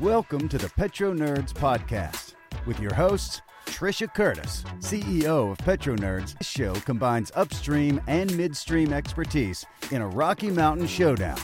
Welcome to the Petro Nerds Podcast with your hosts, Trisha Curtis, CEO of Petro Nerds. This show combines upstream and midstream expertise in a Rocky Mountain showdown.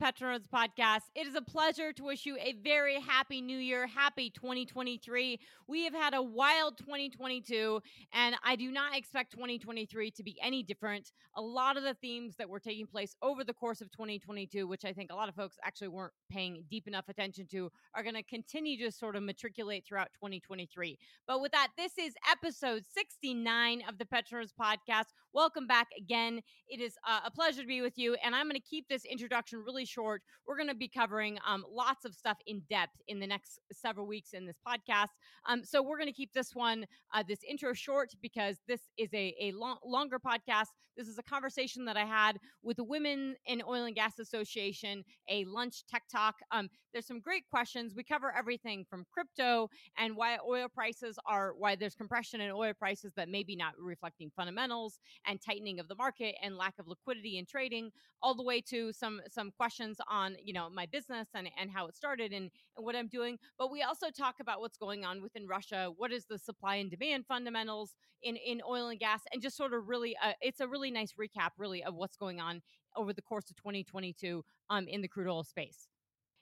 Petronerds podcast. It is a pleasure to wish you a very happy new year, happy 2023. We have had a wild 2022, and I do not expect 2023 to be any different. A lot of the themes that were taking place over the course of 2022, which I think a lot of folks actually weren't paying deep enough attention to, are going to continue to sort of matriculate throughout 2023. But with that, this is episode 69 of the Petronerds podcast. Welcome back again. It is uh, a pleasure to be with you, and I'm going to keep this introduction really short. We're going to be covering um, lots of stuff in depth in the next several weeks in this podcast. Um, so we're going to keep this one, uh, this intro short because this is a, a long, longer podcast. This is a conversation that I had with the Women in Oil and Gas Association, a lunch tech talk. Um, there's some great questions. We cover everything from crypto and why oil prices are, why there's compression in oil prices that maybe not reflecting fundamentals and tightening of the market and lack of liquidity in trading, all the way to some some questions on you know my business and and how it started and and what I'm doing. But we also talk about what's going on within Russia. What is the supply and demand fundamentals in in oil and gas, and just sort of really, uh, it's a really nice recap, really, of what's going on over the course of 2022 um, in the crude oil space.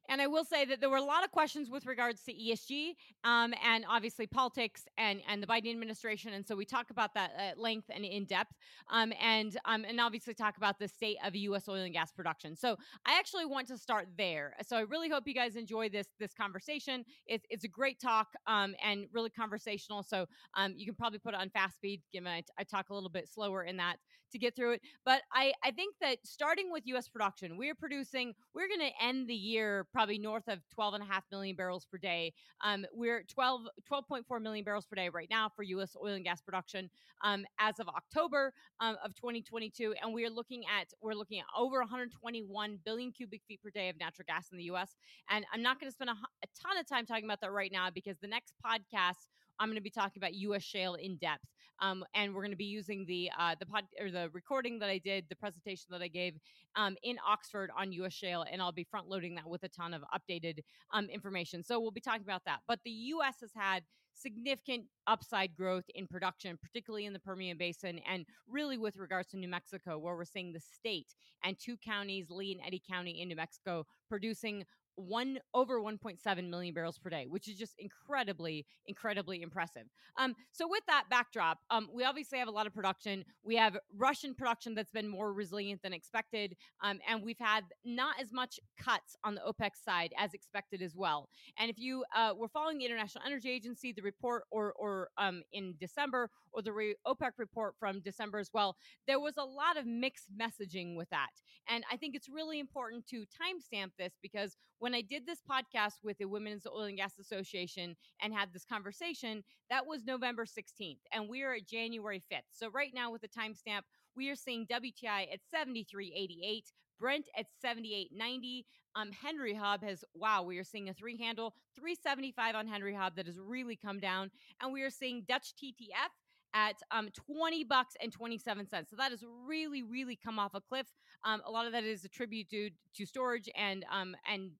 And I will say that there were a lot of questions with regards to ESG um, and obviously politics and, and the Biden administration. And so we talk about that at length and in depth um, and, um, and obviously talk about the state of U.S. oil and gas production. So I actually want to start there. So I really hope you guys enjoy this, this conversation. It's, it's a great talk um, and really conversational. So um, you can probably put it on fast speed, given I, I talk a little bit slower in that to get through it. But I, I think that starting with U.S. production, we're producing, we're going to end the year probably north of 12 and a half million barrels per day. Um, we're 12, 12.4 million barrels per day right now for U.S. oil and gas production um, as of October um, of 2022. And we are looking at, we're looking at over 121 billion cubic feet per day of natural gas in the U.S. And I'm not going to spend a, a ton of time talking about that right now because the next podcast I'm going to be talking about U.S. shale in depth, um, and we're going to be using the uh, the pod or the recording that I did, the presentation that I gave um, in Oxford on U.S. shale, and I'll be front loading that with a ton of updated um, information. So we'll be talking about that. But the U.S. has had significant upside growth in production, particularly in the Permian Basin, and really with regards to New Mexico, where we're seeing the state and two counties, Lea and Eddy County in New Mexico, producing one over 1.7 million barrels per day, which is just incredibly, incredibly impressive. Um, so with that backdrop, um, we obviously have a lot of production. We have Russian production that's been more resilient than expected, um, and we've had not as much cuts on the OPEC side as expected as well. And if you uh, were following the International Energy Agency, the report, or or um, in December, or the re- OPEC report from December as well, there was a lot of mixed messaging with that. And I think it's really important to timestamp this because when I did this podcast with the Women's Oil and Gas Association and had this conversation, that was November 16th, and we are at January 5th. So right now, with the timestamp, we are seeing WTI at 73.88. Brent at 78.90. Um, Henry Hub has, wow, we are seeing a three handle, 375 on Henry Hub that has really come down. And we are seeing Dutch TTF at um, 20 bucks and 27 cents. So that has really, really come off a cliff. Um, a lot of that is attributed to storage and um, and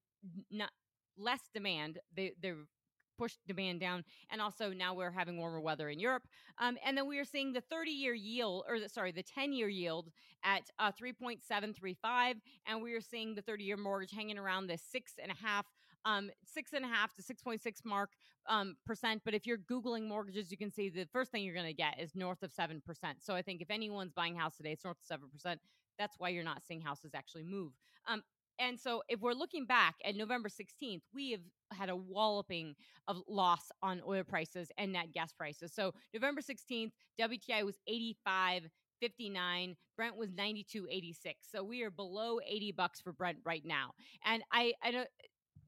not less demand. They they're pushed demand down, and also now we're having warmer weather in Europe. Um, and then we are seeing the 30 year yield, or the, sorry, the 10 year yield at uh, 3.735, and we are seeing the 30 year mortgage hanging around the six and a half um, six and a half to 6.6 mark um, percent. But if you're Googling mortgages, you can see the first thing you're going to get is north of 7%. So I think if anyone's buying house today, it's north of 7%. That's why you're not seeing houses actually move. Um, and so if we're looking back at November 16th, we have had a walloping of loss on oil prices and net gas prices. So November 16th, WTI was 85 59 brent was 92.86 so we are below 80 bucks for brent right now and i i don't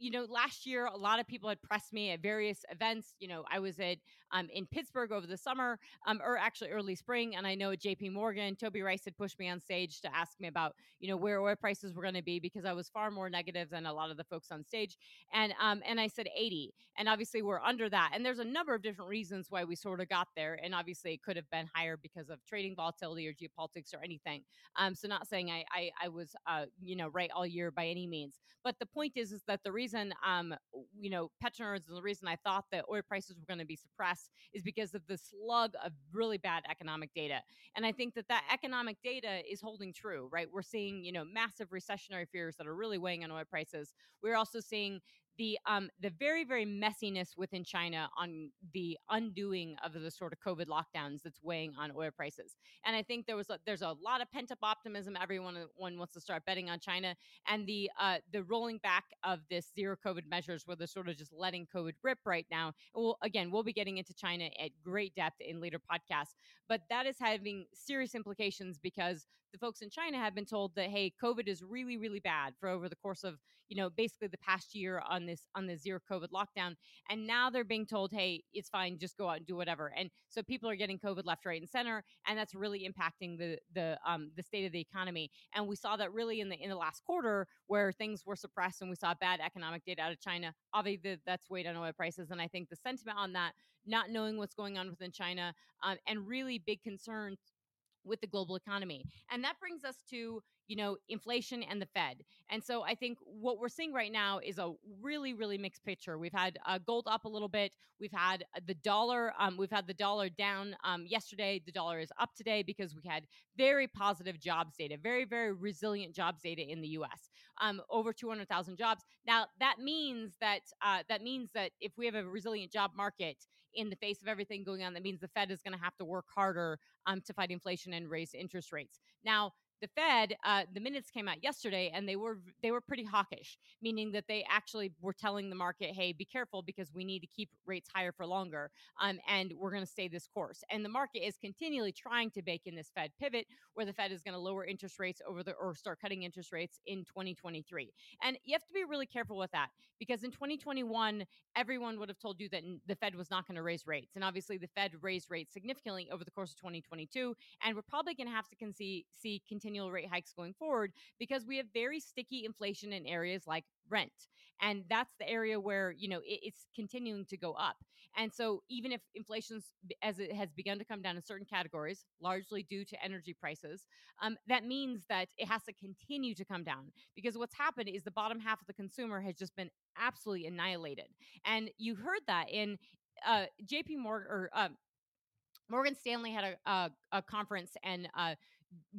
you know, last year, a lot of people had pressed me at various events. You know, I was at um, in Pittsburgh over the summer, um, or actually early spring. And I know JP Morgan, Toby Rice had pushed me on stage to ask me about, you know, where oil prices were going to be because I was far more negative than a lot of the folks on stage. And um, and I said 80. And obviously we're under that. And there's a number of different reasons why we sort of got there. And obviously it could have been higher because of trading volatility or geopolitics or anything. Um, so not saying I I, I was uh, you know right all year by any means. But the point is is that the reason um you know Petronerds and the reason I thought that oil prices were going to be suppressed is because of the slug of really bad economic data. And I think that that economic data is holding true, right? We're seeing, you know, massive recessionary fears that are really weighing on oil prices. We're also seeing the um the very very messiness within China on the undoing of the sort of COVID lockdowns that's weighing on oil prices. And I think there was a, there's a lot of pent up optimism. Everyone one wants to start betting on China, and the uh the rolling back of this zero COVID measures, where they're sort of just letting COVID rip right now. Well, again, we'll be getting into China at great depth in later podcasts, but that is having serious implications because the folks in China have been told that hey, COVID is really really bad for over the course of you know basically the past year on this on the zero COVID lockdown, and now they're being told hey, it's fine, just go out and do whatever. And so people are getting COVID left, right, and center, and that's really impacting the the um, the state of the economy. And we saw that really in the in the last quarter where things were suppressed and we saw bad economic data out of China. Obviously, that's weighed on oil prices, and I think the sentiment on that, not knowing what's going on within China, um, and really big concerns with the global economy. And that brings us to, you know, inflation and the Fed. And so I think what we're seeing right now is a really, really mixed picture. We've had uh, gold up a little bit. We've had uh, the dollar. Um, we've had the dollar down um, yesterday. The dollar is up today because we had very positive jobs data, very, very resilient jobs data in the U.S. Um, over 200,000 jobs. Now that means that uh, that means that if we have a resilient job market in the face of everything going on, that means the Fed is going to have to work harder um, to fight inflation and raise interest rates. Now, the Fed, uh, the minutes came out yesterday, and they were they were pretty hawkish, meaning that they actually were telling the market, "Hey, be careful because we need to keep rates higher for longer, um, and we're going to stay this course." And the market is continually trying to bake in this Fed pivot, where the Fed is going to lower interest rates over the or start cutting interest rates in 2023. And you have to be really careful with that because in 2021, everyone would have told you that the Fed was not going to raise rates, and obviously the Fed raised rates significantly over the course of 2022, and we're probably going to have to con- see see continual rate hikes going forward because we have very sticky inflation in areas like rent and that's the area where you know it, it's continuing to go up. And so even if inflation's as it has begun to come down in certain categories largely due to energy prices um, that means that it has to continue to come down because what's happened is the bottom half of the consumer has just been absolutely annihilated. And you heard that in uh, jp morgan or uh, Morgan Stanley had a, a, a conference and uh,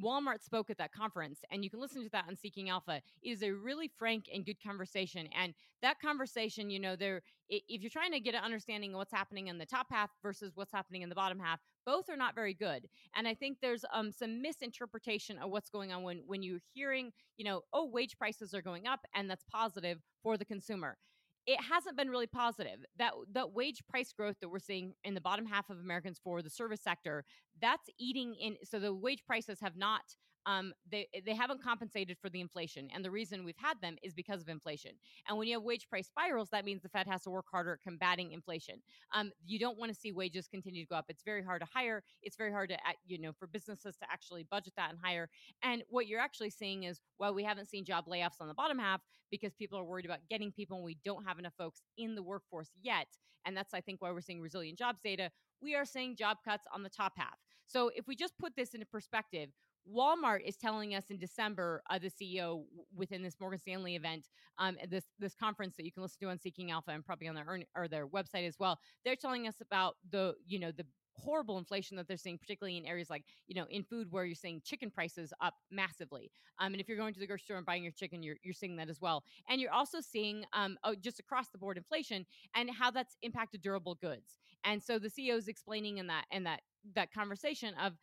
Walmart spoke at that conference, and you can listen to that on Seeking Alpha. It is a really frank and good conversation. And that conversation, you know, there if you're trying to get an understanding of what's happening in the top half versus what's happening in the bottom half, both are not very good. And I think there's um, some misinterpretation of what's going on when when you're hearing, you know, oh, wage prices are going up, and that's positive for the consumer it hasn't been really positive. That that wage price growth that we're seeing in the bottom half of Americans for the service sector, that's eating in. So the wage prices have not um, they they haven't compensated for the inflation, and the reason we've had them is because of inflation. And when you have wage price spirals, that means the Fed has to work harder at combating inflation. Um, you don't want to see wages continue to go up. It's very hard to hire. It's very hard to you know for businesses to actually budget that and hire. And what you're actually seeing is while we haven't seen job layoffs on the bottom half because people are worried about getting people, and we don't have enough folks in the workforce yet. And that's I think why we're seeing resilient jobs data. We are seeing job cuts on the top half. So if we just put this into perspective, Walmart is telling us in December, uh, the CEO within this Morgan Stanley event, um, this this conference that you can listen to on Seeking Alpha and probably on their earn, or their website as well. They're telling us about the you know the horrible inflation that they're seeing, particularly in areas like, you know, in food where you're seeing chicken prices up massively. Um, and if you're going to the grocery store and buying your chicken, you're, you're seeing that as well. And you're also seeing um, oh, just across the board inflation and how that's impacted durable goods. And so the CEO is explaining in that, in that, that conversation of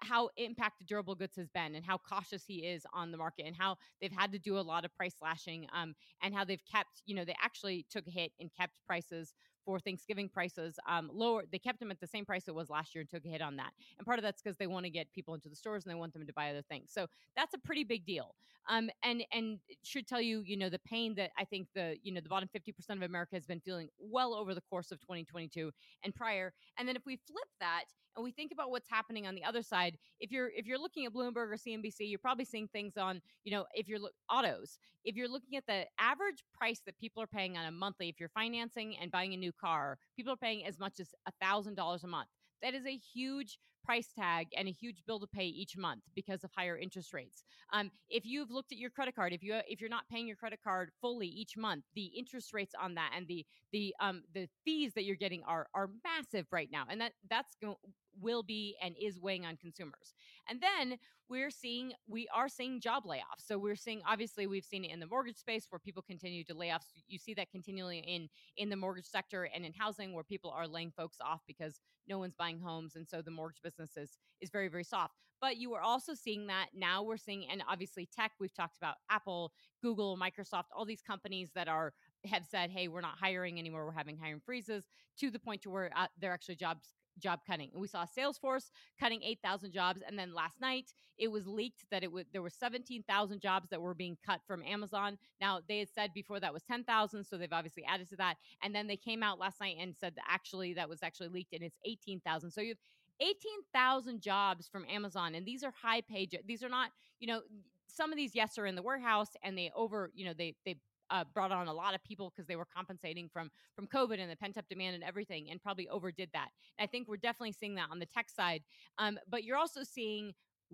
how impacted durable goods has been and how cautious he is on the market and how they've had to do a lot of price slashing um, and how they've kept you know they actually took a hit and kept prices for Thanksgiving prices um, lower. They kept them at the same price it was last year and took a hit on that. And part of that's because they want to get people into the stores and they want them to buy other things. So that's a pretty big deal. Um, and and should tell you, you know, the pain that I think the you know the bottom fifty percent of America has been feeling well over the course of 2022 and prior. And then if we flip that and we think about what's happening on the other side, if you're if you're looking at Bloomberg or CNBC, you're probably seeing things on you know if you're autos. If you're looking at the average price that people are paying on a monthly, if you're financing and buying a new car, people are paying as much as a thousand dollars a month. That is a huge price tag and a huge bill to pay each month because of higher interest rates. Um, if you've looked at your credit card, if you if you're not paying your credit card fully each month, the interest rates on that and the the um the fees that you're getting are are massive right now, and that that's going will be and is weighing on consumers. And then we're seeing we are seeing job layoffs. So we're seeing obviously we've seen it in the mortgage space where people continue to lay off. You see that continually in in the mortgage sector and in housing where people are laying folks off because no one's buying homes and so the mortgage business is is very very soft. But you are also seeing that now we're seeing and obviously tech we've talked about Apple, Google, Microsoft, all these companies that are have said, "Hey, we're not hiring anymore. We're having hiring freezes." To the point to where uh, they're actually jobs job cutting. And we saw Salesforce cutting 8,000 jobs. And then last night it was leaked that it was there were 17,000 jobs that were being cut from Amazon. Now they had said before that was 10,000, so they've obviously added to that. And then they came out last night and said that actually that was actually leaked and it's 18,000. So you have 18,000 jobs from Amazon and these are high paid these are not, you know, some of these yes are in the warehouse and they over, you know, they they uh, brought on a lot of people because they were compensating from from COVID and the pent up demand and everything, and probably overdid that. And I think we're definitely seeing that on the tech side. Um, but you're also seeing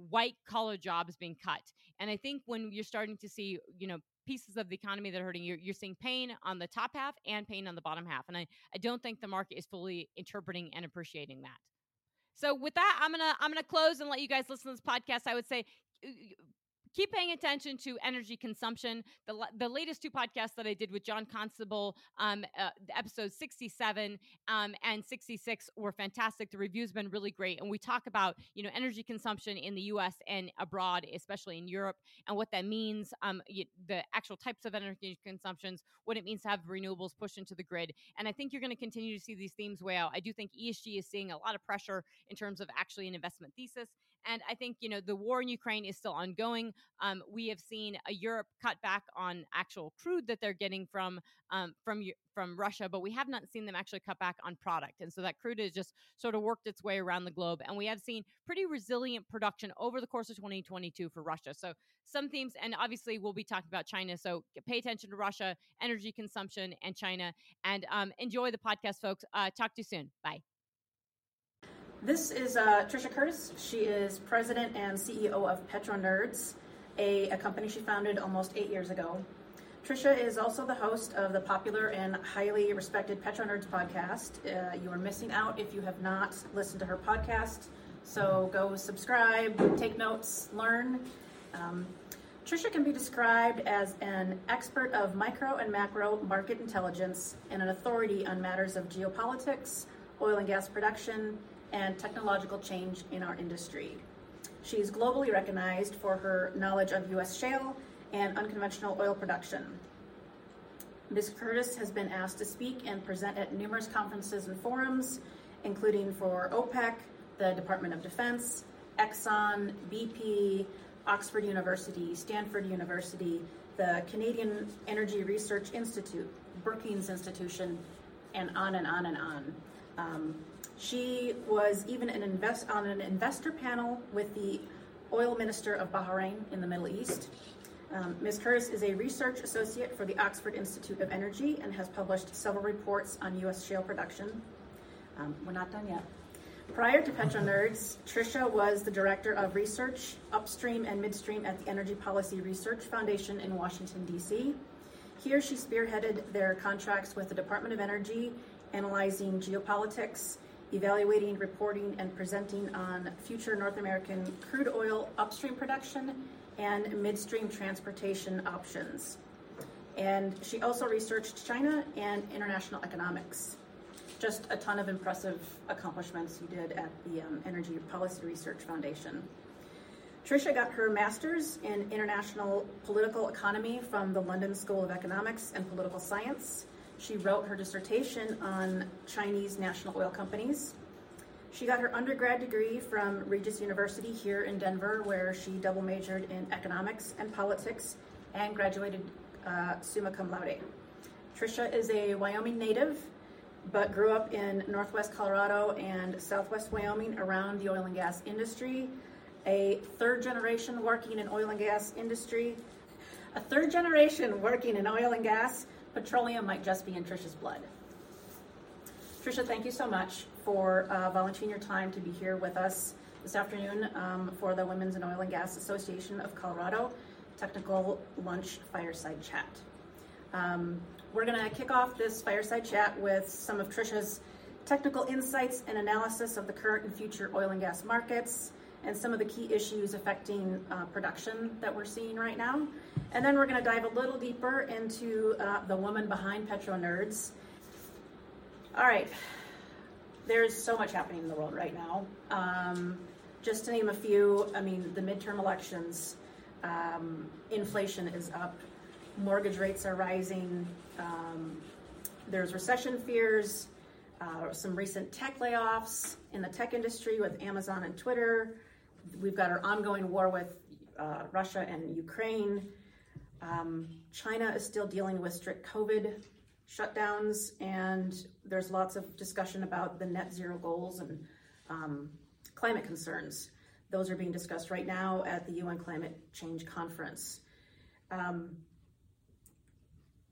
white collar jobs being cut, and I think when you're starting to see, you know, pieces of the economy that are hurting, you're, you're seeing pain on the top half and pain on the bottom half, and I I don't think the market is fully interpreting and appreciating that. So with that, I'm gonna I'm gonna close and let you guys listen to this podcast. I would say keep paying attention to energy consumption. The, the latest two podcasts that I did with John Constable, um, uh, episode 67 um, and 66 were fantastic. The reviews been really great. And we talk about, you know, energy consumption in the U.S. and abroad, especially in Europe, and what that means, um, the actual types of energy consumptions, what it means to have renewables pushed into the grid. And I think you're going to continue to see these themes weigh out. I do think ESG is seeing a lot of pressure in terms of actually an investment thesis. And I think, you know, the war in Ukraine is still ongoing. Um, we have seen a Europe cut back on actual crude that they're getting from um, from from Russia, but we have not seen them actually cut back on product. And so that crude has just sort of worked its way around the globe. And we have seen pretty resilient production over the course of 2022 for Russia. So some themes, and obviously we'll be talking about China. So pay attention to Russia, energy consumption, and China. And um, enjoy the podcast, folks. Uh, talk to you soon. Bye. This is uh, Trisha Curtis. She is president and CEO of Petro Nerds, a, a company she founded almost eight years ago. Trisha is also the host of the popular and highly respected Petro Nerds podcast. Uh, you are missing out if you have not listened to her podcast. So go subscribe, take notes, learn. Um, Trisha can be described as an expert of micro and macro market intelligence and an authority on matters of geopolitics, oil and gas production, and technological change in our industry. She is globally recognized for her knowledge of U.S. shale and unconventional oil production. Ms. Curtis has been asked to speak and present at numerous conferences and forums, including for OPEC, the Department of Defense, Exxon, BP, Oxford University, Stanford University, the Canadian Energy Research Institute, Brookings Institution, and on and on and on. Um, she was even an invest on an investor panel with the oil minister of Bahrain in the Middle East. Um, Ms. Curtis is a research associate for the Oxford Institute of Energy and has published several reports on U.S. shale production. Um, we're not done yet. Prior to Petro Nerds, Trisha was the director of research, upstream and midstream at the Energy Policy Research Foundation in Washington, D.C. Here, she spearheaded their contracts with the Department of Energy, analyzing geopolitics evaluating, reporting, and presenting on future North American crude oil upstream production and midstream transportation options. And she also researched China and international economics. Just a ton of impressive accomplishments you did at the um, Energy Policy Research Foundation. Trisha got her master's in international political economy from the London School of Economics and Political Science. She wrote her dissertation on Chinese national oil companies. She got her undergrad degree from Regis University here in Denver, where she double majored in economics and politics and graduated uh, summa cum laude. Trisha is a Wyoming native, but grew up in northwest Colorado and southwest Wyoming around the oil and gas industry. A third generation working in oil and gas industry. A third generation working in oil and gas, petroleum might just be in Trisha's blood. Trisha, thank you so much for uh, volunteering your time to be here with us this afternoon um, for the Women's and Oil and Gas Association of Colorado Technical Lunch Fireside Chat. Um, we're going to kick off this fireside chat with some of Trisha's technical insights and analysis of the current and future oil and gas markets and some of the key issues affecting uh, production that we're seeing right now. And then we're going to dive a little deeper into uh, the woman behind Petro Nerds. All right, there's so much happening in the world right now. Um, just to name a few, I mean, the midterm elections, um, inflation is up, mortgage rates are rising, um, there's recession fears, uh, some recent tech layoffs in the tech industry with Amazon and Twitter. We've got our ongoing war with uh, Russia and Ukraine. Um, China is still dealing with strict COVID shutdowns, and there's lots of discussion about the net zero goals and um, climate concerns. Those are being discussed right now at the UN Climate Change Conference. Um,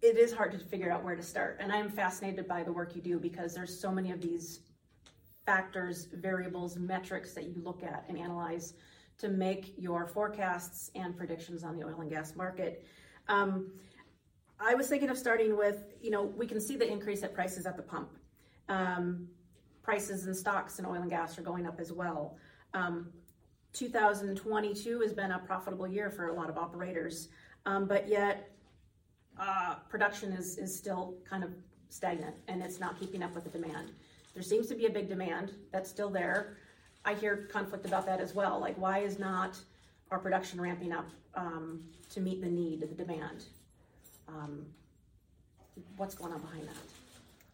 it is hard to figure out where to start, and I'm fascinated by the work you do because there's so many of these factors, variables, metrics that you look at and analyze to make your forecasts and predictions on the oil and gas market. Um, I was thinking of starting with, you know, we can see the increase at prices at the pump. Um, prices and stocks in oil and gas are going up as well. Um, 2022 has been a profitable year for a lot of operators, um, but yet uh, production is, is still kind of stagnant and it's not keeping up with the demand. There seems to be a big demand that's still there. I hear conflict about that as well. Like, why is not our production ramping up um, to meet the need, the demand? Um, what's going on behind that?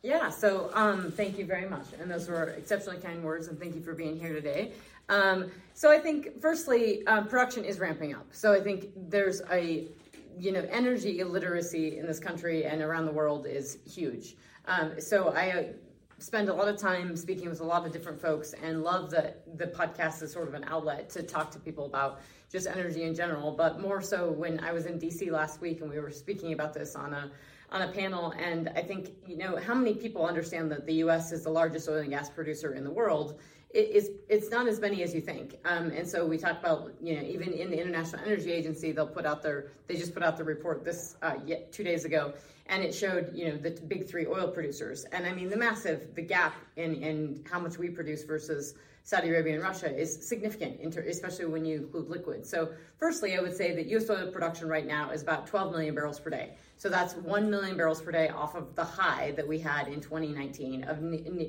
Yeah, so um, thank you very much. And those were exceptionally kind words, and thank you for being here today. Um, so I think, firstly, um, production is ramping up. So I think there's a, you know, energy illiteracy in this country and around the world is huge. Um, so I uh, spend a lot of time speaking with a lot of different folks and love that the podcast is sort of an outlet to talk to people about just energy in general, but more so when I was in DC last week and we were speaking about this on a on a panel. And I think you know how many people understand that the US is the largest oil and gas producer in the world it is it's not as many as you think um, and so we talk about you know even in the international energy agency they'll put out their they just put out the report this uh, two days ago and it showed you know the big three oil producers and i mean the massive the gap in in how much we produce versus Saudi Arabia and Russia is significant, especially when you include liquid. So, firstly, I would say that U.S. oil production right now is about 12 million barrels per day. So that's 1 million barrels per day off of the high that we had in 2019 of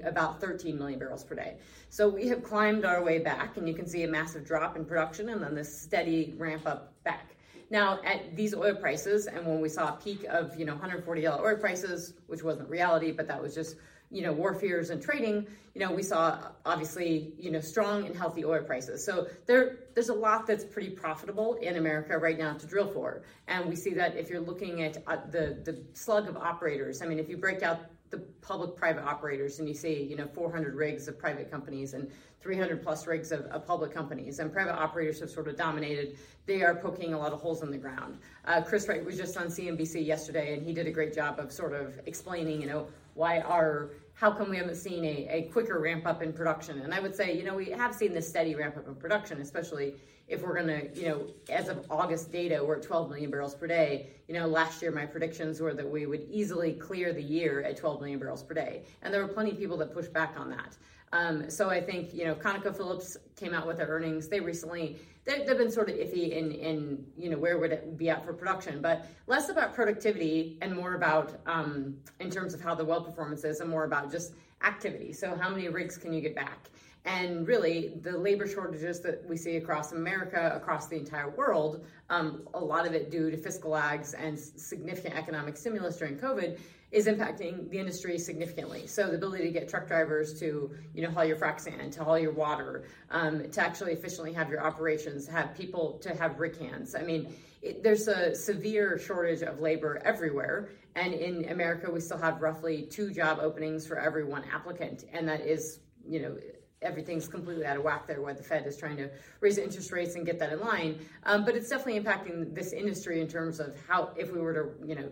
about 13 million barrels per day. So we have climbed our way back, and you can see a massive drop in production and then this steady ramp up back. Now, at these oil prices, and when we saw a peak of you know $140 oil prices, which wasn't reality, but that was just you know, war fears and trading, you know, we saw obviously, you know, strong and healthy oil prices. So there, there's a lot that's pretty profitable in America right now to drill for. And we see that if you're looking at uh, the, the slug of operators, I mean, if you break out the public private operators and you see, you know, 400 rigs of private companies and 300 plus rigs of, of, public companies, and private operators have sort of dominated. They are poking a lot of holes in the ground. Uh, Chris Wright was just on CNBC yesterday, and he did a great job of sort of explaining, you know, why our how come we haven't seen a, a quicker ramp up in production? And I would say, you know, we have seen this steady ramp up in production, especially if we're going to, you know, as of August data, we're at 12 million barrels per day. You know, last year my predictions were that we would easily clear the year at 12 million barrels per day. And there were plenty of people that pushed back on that. Um, so I think, you know, ConocoPhillips came out with their earnings. They recently they've, they've been sort of iffy in, in, you know, where would it be at for production, but less about productivity and more about, um, in terms of how the well performance is and more about just activity. So how many rigs can you get back? And really, the labor shortages that we see across America, across the entire world, um, a lot of it due to fiscal lags and significant economic stimulus during COVID, is impacting the industry significantly. So the ability to get truck drivers to, you know, haul your frac sand, to haul your water, um, to actually efficiently have your operations, have people to have rig hands. I mean, it, there's a severe shortage of labor everywhere. And in America, we still have roughly two job openings for every one applicant. And that is, you know, everything's completely out of whack there, where the Fed is trying to raise interest rates and get that in line. Um, but it's definitely impacting this industry in terms of how, if we were to, you know,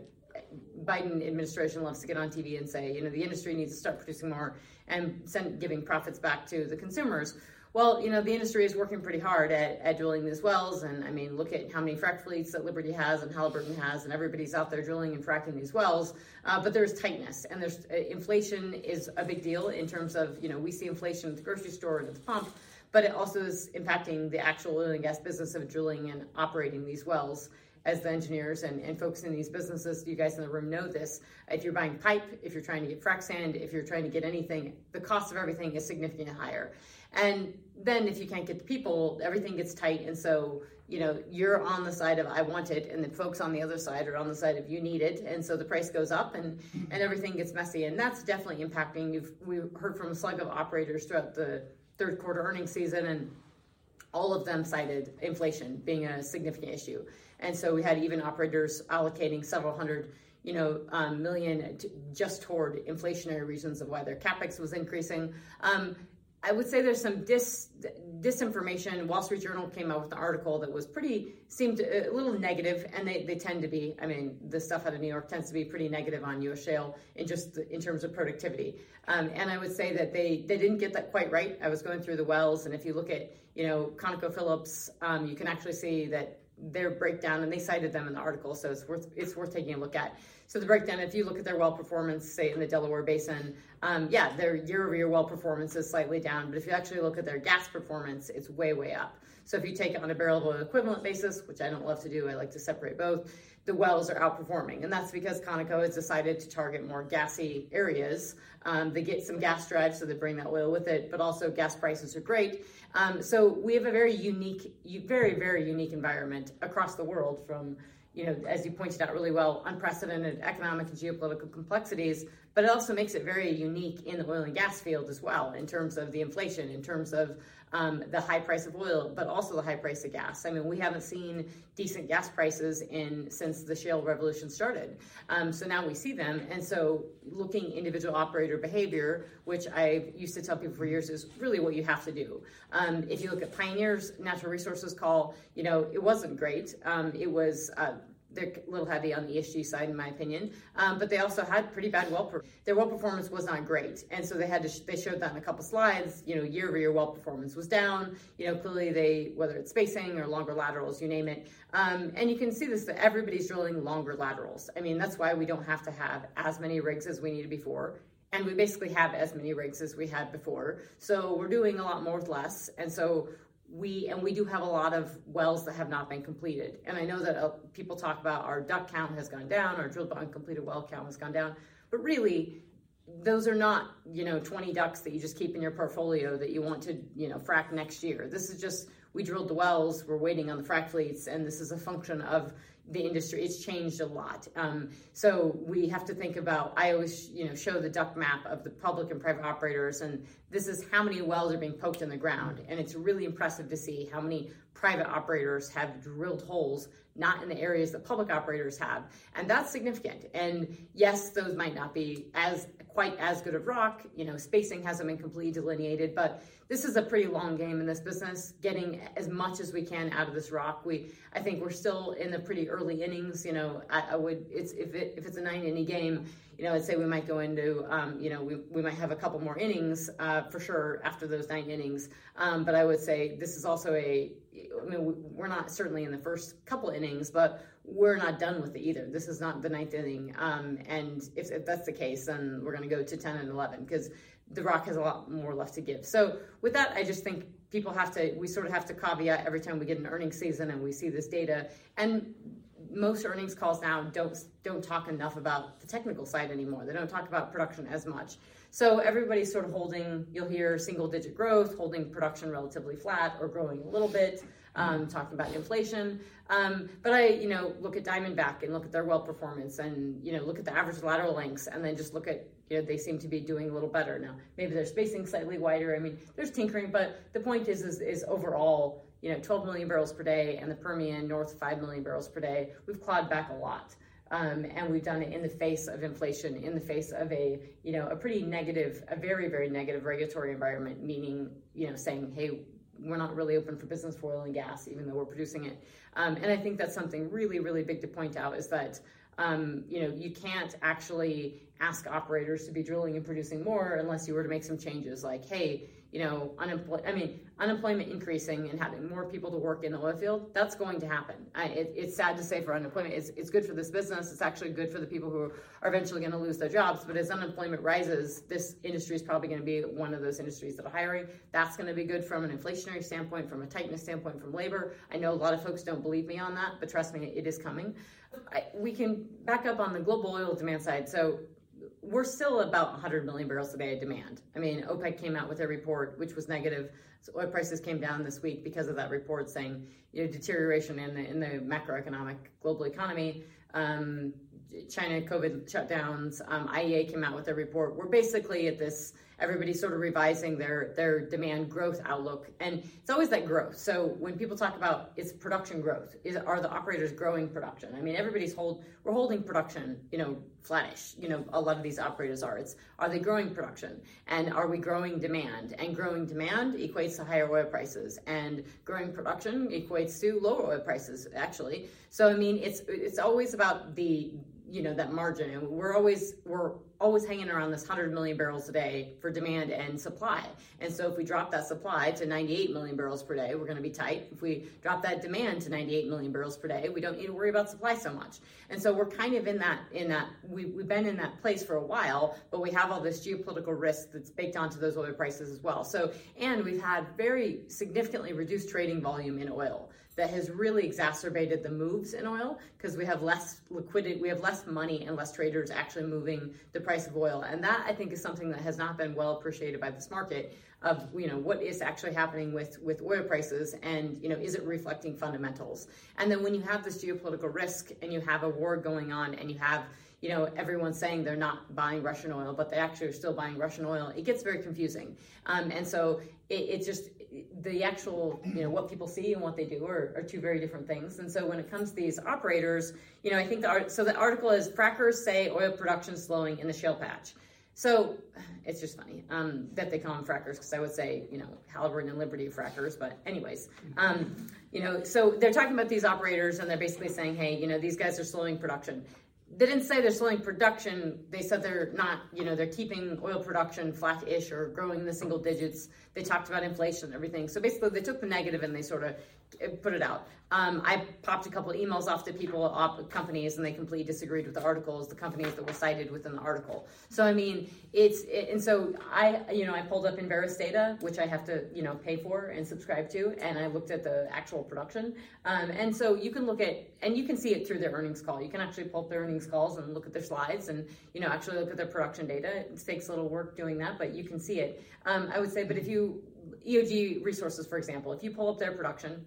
Biden administration loves to get on TV and say, you know, the industry needs to start producing more and send giving profits back to the consumers. Well, you know, the industry is working pretty hard at, at drilling these wells. And I mean, look at how many frac fleets that Liberty has and Halliburton has, and everybody's out there drilling and fracking these wells. Uh, but there's tightness and there's uh, inflation is a big deal in terms of, you know, we see inflation at the grocery store and at the pump, but it also is impacting the actual oil and gas business of drilling and operating these wells as the engineers and, and folks in these businesses, you guys in the room know this. If you're buying pipe, if you're trying to get frac sand, if you're trying to get anything, the cost of everything is significantly higher. And then if you can't get the people, everything gets tight. And so, you know, you're on the side of I want it, and the folks on the other side are on the side of you need it. And so the price goes up and, and everything gets messy. And that's definitely impacting. You've, we've heard from a slug of operators throughout the third quarter earnings season, and all of them cited inflation being a significant issue. And so we had even operators allocating several hundred you know, um, million just toward inflationary reasons of why their capex was increasing. Um, I would say there's some dis disinformation. Wall Street Journal came out with an article that was pretty seemed a little negative, and they, they tend to be. I mean, the stuff out of New York tends to be pretty negative on U.S. shale in just in terms of productivity. Um, and I would say that they they didn't get that quite right. I was going through the wells, and if you look at you know ConocoPhillips, um, you can actually see that their breakdown, and they cited them in the article, so it's worth it's worth taking a look at. So the breakdown, if you look at their well performance, say in the Delaware Basin, um, yeah, their year-over-year well performance is slightly down, but if you actually look at their gas performance, it's way way up. So if you take it on a barrel of oil equivalent basis, which I don't love to do, I like to separate both. The wells are outperforming, and that's because Conoco has decided to target more gassy areas. Um, they get some gas drive, so they bring that oil with it, but also gas prices are great. Um, so we have a very unique, very, very unique environment across the world from, you know, as you pointed out really well, unprecedented economic and geopolitical complexities, but it also makes it very unique in the oil and gas field as well in terms of the inflation, in terms of um, the high price of oil, but also the high price of gas. I mean, we haven't seen decent gas prices in since the shale revolution started. Um, so now we see them, and so looking individual operator behavior, which I used to tell people for years, is really what you have to do. Um, if you look at Pioneer's natural resources call, you know, it wasn't great. Um, it was uh, they're a little heavy on the ESG side, in my opinion. Um, but they also had pretty bad well. Per- their well performance was not great, and so they had to. Sh- they showed that in a couple slides. You know, year over year well performance was down. You know, clearly they whether it's spacing or longer laterals, you name it. Um, and you can see this that everybody's drilling longer laterals. I mean, that's why we don't have to have as many rigs as we needed before. And we basically have as many rigs as we had before. So we're doing a lot more with less. And so we and we do have a lot of wells that have not been completed. And I know that uh, people talk about our DUC count has gone down, our drilled but uncompleted well count has gone down, but really those are not you know 20 DUCs that you just keep in your portfolio that you want to you know frack next year. This is just we drilled the wells, we're waiting on the frac fleets, and this is a function of the industry. It's changed a lot. Um, so we have to think about. I always, you know, show the DUC map of the public and private operators, and this is how many wells are being poked in the ground, and it's really impressive to see how many private operators have drilled holes not in the areas that public operators have, and that's significant. And yes, those might not be as quite as good of rock. You know, spacing hasn't been completely delineated, but this is a pretty long game in this business. Getting as much as we can out of this rock. We, I think, we're still in the pretty early innings. You know, I, I would. It's if it if it's a nine inning game. You know, I'd say we might go into. Um, you know, we we might have a couple more innings uh, for sure after those nine innings. Um, but I would say this is also a. I mean, we're not certainly in the first couple innings, but we're not done with it either. This is not the ninth inning. Um, and if, if, that's the case, then we're going to go to 10 and 11 because The Rock has a lot more left to give. So with that, I just think people have to, we sort of have to caveat every time we get an earnings season and we see this data. And most earnings calls now don't don't talk enough about the technical side anymore. They don't talk about production as much. So everybody's sort of holding. You'll hear single digit growth, holding production relatively flat, or growing a little bit. um, talking about inflation. Um, but I, you know, look at Diamondback and look at their well performance, and you know, look at the average lateral lengths, and then just look at you know, they seem to be doing a little better now. Maybe they're spacing slightly wider. I mean, there's tinkering, but the point is, is, is overall, you know, 12 million barrels per day, and the Permian north of 5 million barrels per day. We've clawed back a lot. Um, and we've done it in the face of inflation, in the face of a you know a pretty negative, a very very negative regulatory environment. Meaning you know saying, hey, we're not really open for business for oil and gas, even though we're producing it. Um, and I think that's something really really big to point out is that um, you know you can't actually ask operators to be drilling and producing more unless you were to make some changes, like hey you know, unemployment, I mean, unemployment increasing and having more people to work in the oil field, that's going to happen. I, it, it's sad to say for unemployment. It's, it's good for this business. It's actually good for the people who are eventually going to lose their jobs. But as unemployment rises, this industry is probably going to be one of those industries that are hiring. That's going to be good from an inflationary standpoint, from a tightness standpoint, from labor. I know a lot of folks don't believe me on that, but trust me, it is coming. I, we can back up on the global oil demand side. So we're still about 100 million barrels a day of demand. I mean, OPEC came out with a report which was negative. So oil prices came down this week because of that report saying you know deterioration in the in the macroeconomic global economy. Um, China COVID shutdowns. Um, IEA came out with a report. We're basically at this everybody's sort of revising their their demand growth outlook. And it's always that growth. So when people talk about it's production growth is are the operators growing production? I mean everybody's hold we're holding production you know flattish you know a lot of these operators are. It's are they growing production? And are we growing demand? And growing demand equates to higher oil prices. And growing production equates to lower oil prices actually. So i mean it's it's always about the you know that margin. And we're always we're always hanging around this 100 million barrels a day for demand and supply. And so if we drop that supply to 98 million barrels per day we're going to be tight. If we drop that demand to 98 million barrels per day we don't need to worry about supply so much. And so we're kind of in that in that we, we've been in that place for a while but we have all this geopolitical risk that's baked onto those oil prices as well. So and we've had very significantly reduced trading volume in oil that has really exacerbated the moves in oil because we have less liquidity, we have less money and less traders actually moving the price of oil. And that I think is something that has not been well appreciated by this market of, you know, what is actually happening with, with oil prices and, you know, is it reflecting fundamentals? And then when you have this geopolitical risk and you have a war going on and you have, you know, everyone's saying they're not buying Russian oil, but they actually are still buying Russian oil. It gets very confusing. Um, and so it, it just, the actual, you know, what people see and what they do are, are, two very different things. And so when it comes to these operators, you know, I think the art, so the article is frackers say oil production slowing in the shale patch. So it's just funny um, that they call them frackers because I would say, you know, Halliburton and Liberty frackers. But anyways, um, you know, so they're talking about these operators and they're basically saying, hey, you know, these guys are slowing production they didn't say they're slowing production. They said they're not, you know, they're keeping oil production flat-ish or growing in the single digits. They talked about inflation and everything. So basically, they took the negative and they sort of put it out. Um, I popped a couple emails off to people, op- companies, and they completely disagreed with the articles, the companies that were cited within the article. So I mean, it's it, and so I, you know, I pulled up Enverus data, which I have to, you know, pay for and subscribe to, and I looked at the actual production. Um, and so you can look at, and you can see it through their earnings call. You can actually pull up their earnings calls and look at their slides, and you know, actually look at their production data. It takes a little work doing that, but you can see it. Um, I would say, but if you EOG resources, for example, if you pull up their production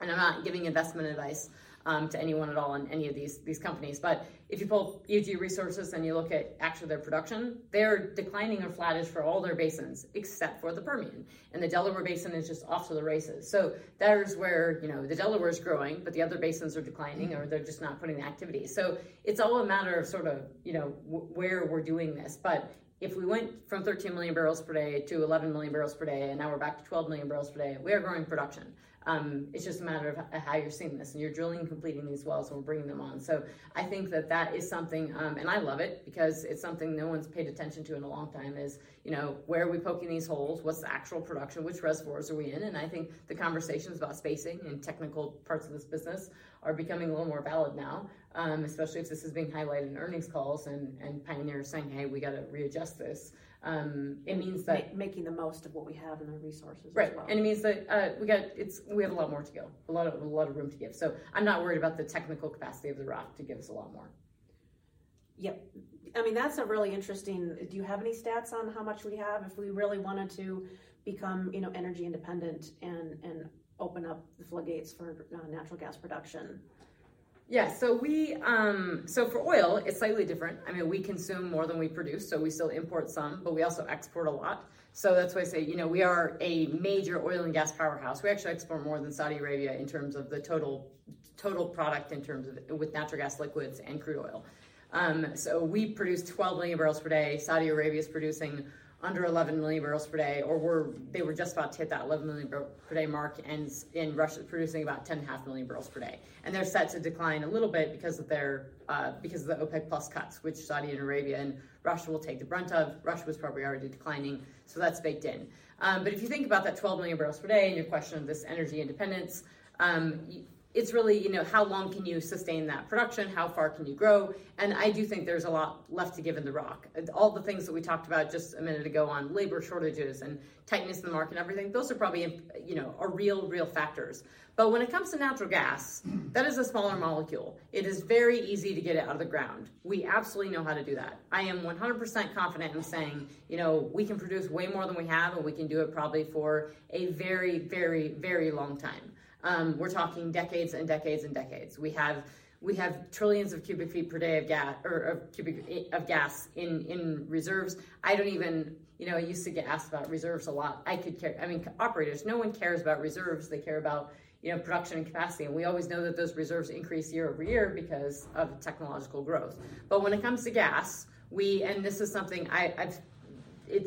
and I'm not giving investment advice um, to anyone at all in any of these these companies. But if you pull EOG resources and you look at actually their production, they're declining or flattish for all their basins except for the Permian, and the Delaware Basin is just off to the races. So there's where you know the Delaware is growing, but the other basins are declining or they're just not putting the activity. So it's all a matter of sort of you know w- where we're doing this, but if we went from 13 million barrels per day to 11 million barrels per day, and now we're back to 12 million barrels per day, we are growing production. Um, it's just a matter of how you're seeing this, and you're drilling and completing these wells, and we're bringing them on. So I think that that is something, um, and I love it because it's something no one's paid attention to in a long time. Is you know where are we poking these holes? What's the actual production? Which reservoirs are we in? And I think the conversations about spacing and technical parts of this business are becoming a little more valid now, um, especially if this is being highlighted in earnings calls and and pioneers saying, hey, we got to readjust this um, it means that Ma- making the most of what we have in the resources right, as well. and it means that uh, we got it's we have a lot more to go, a lot of a lot of room to give. So I'm not worried about the technical capacity of the rock to give us a lot more. Yep. I mean, that's a really interesting. Do you have any stats on how much we have if we really wanted to become, you know, energy independent and and open up the floodgates for uh, natural gas production? Yeah, so we um, so for oil, it's slightly different. I mean, we consume more than we produce, so we still import some, but we also export a lot. So that's why I say, you know, we are a major oil and gas powerhouse. We actually export more than Saudi Arabia in terms of the total total product in terms of with natural gas liquids and crude oil. Um, so we produce 12 million barrels per day. Saudi Arabia is producing under 11 million barrels per day, or were they were just about to hit that 11 million per day mark, and in Russia producing about 10.5 million barrels per day, and they're set to decline a little bit because of their uh, because of the OPEC plus cuts, which Saudi Arabia and Russia will take the brunt of. Russia was probably already declining, so that's baked in. Um, but if you think about that 12 million barrels per day and your question of this energy independence, um, it's really, you know, how long can you sustain that production? How far can you grow? And I do think there's a lot left to give in the rock. All the things that we talked about just a minute ago on labor shortages and tightness in the market and everything, those are probably, you know, are real, real factors. But when it comes to natural gas, that is a smaller molecule. It is very easy to get it out of the ground. We absolutely know how to do that. I am 100% confident in saying, you know, we can produce way more than we have, and we can do it probably for a very, very, very long time. Um, we're talking decades and decades and decades. We have we have trillions of cubic feet per day of gas or of cubic of gas in in reserves. I don't even you know I used to get asked about reserves a lot. I could care. I mean, operators. No one cares about reserves. They care about you know production and capacity, and we always know that those reserves increase year over year because of technological growth. But when it comes to gas, we and this is something I, I've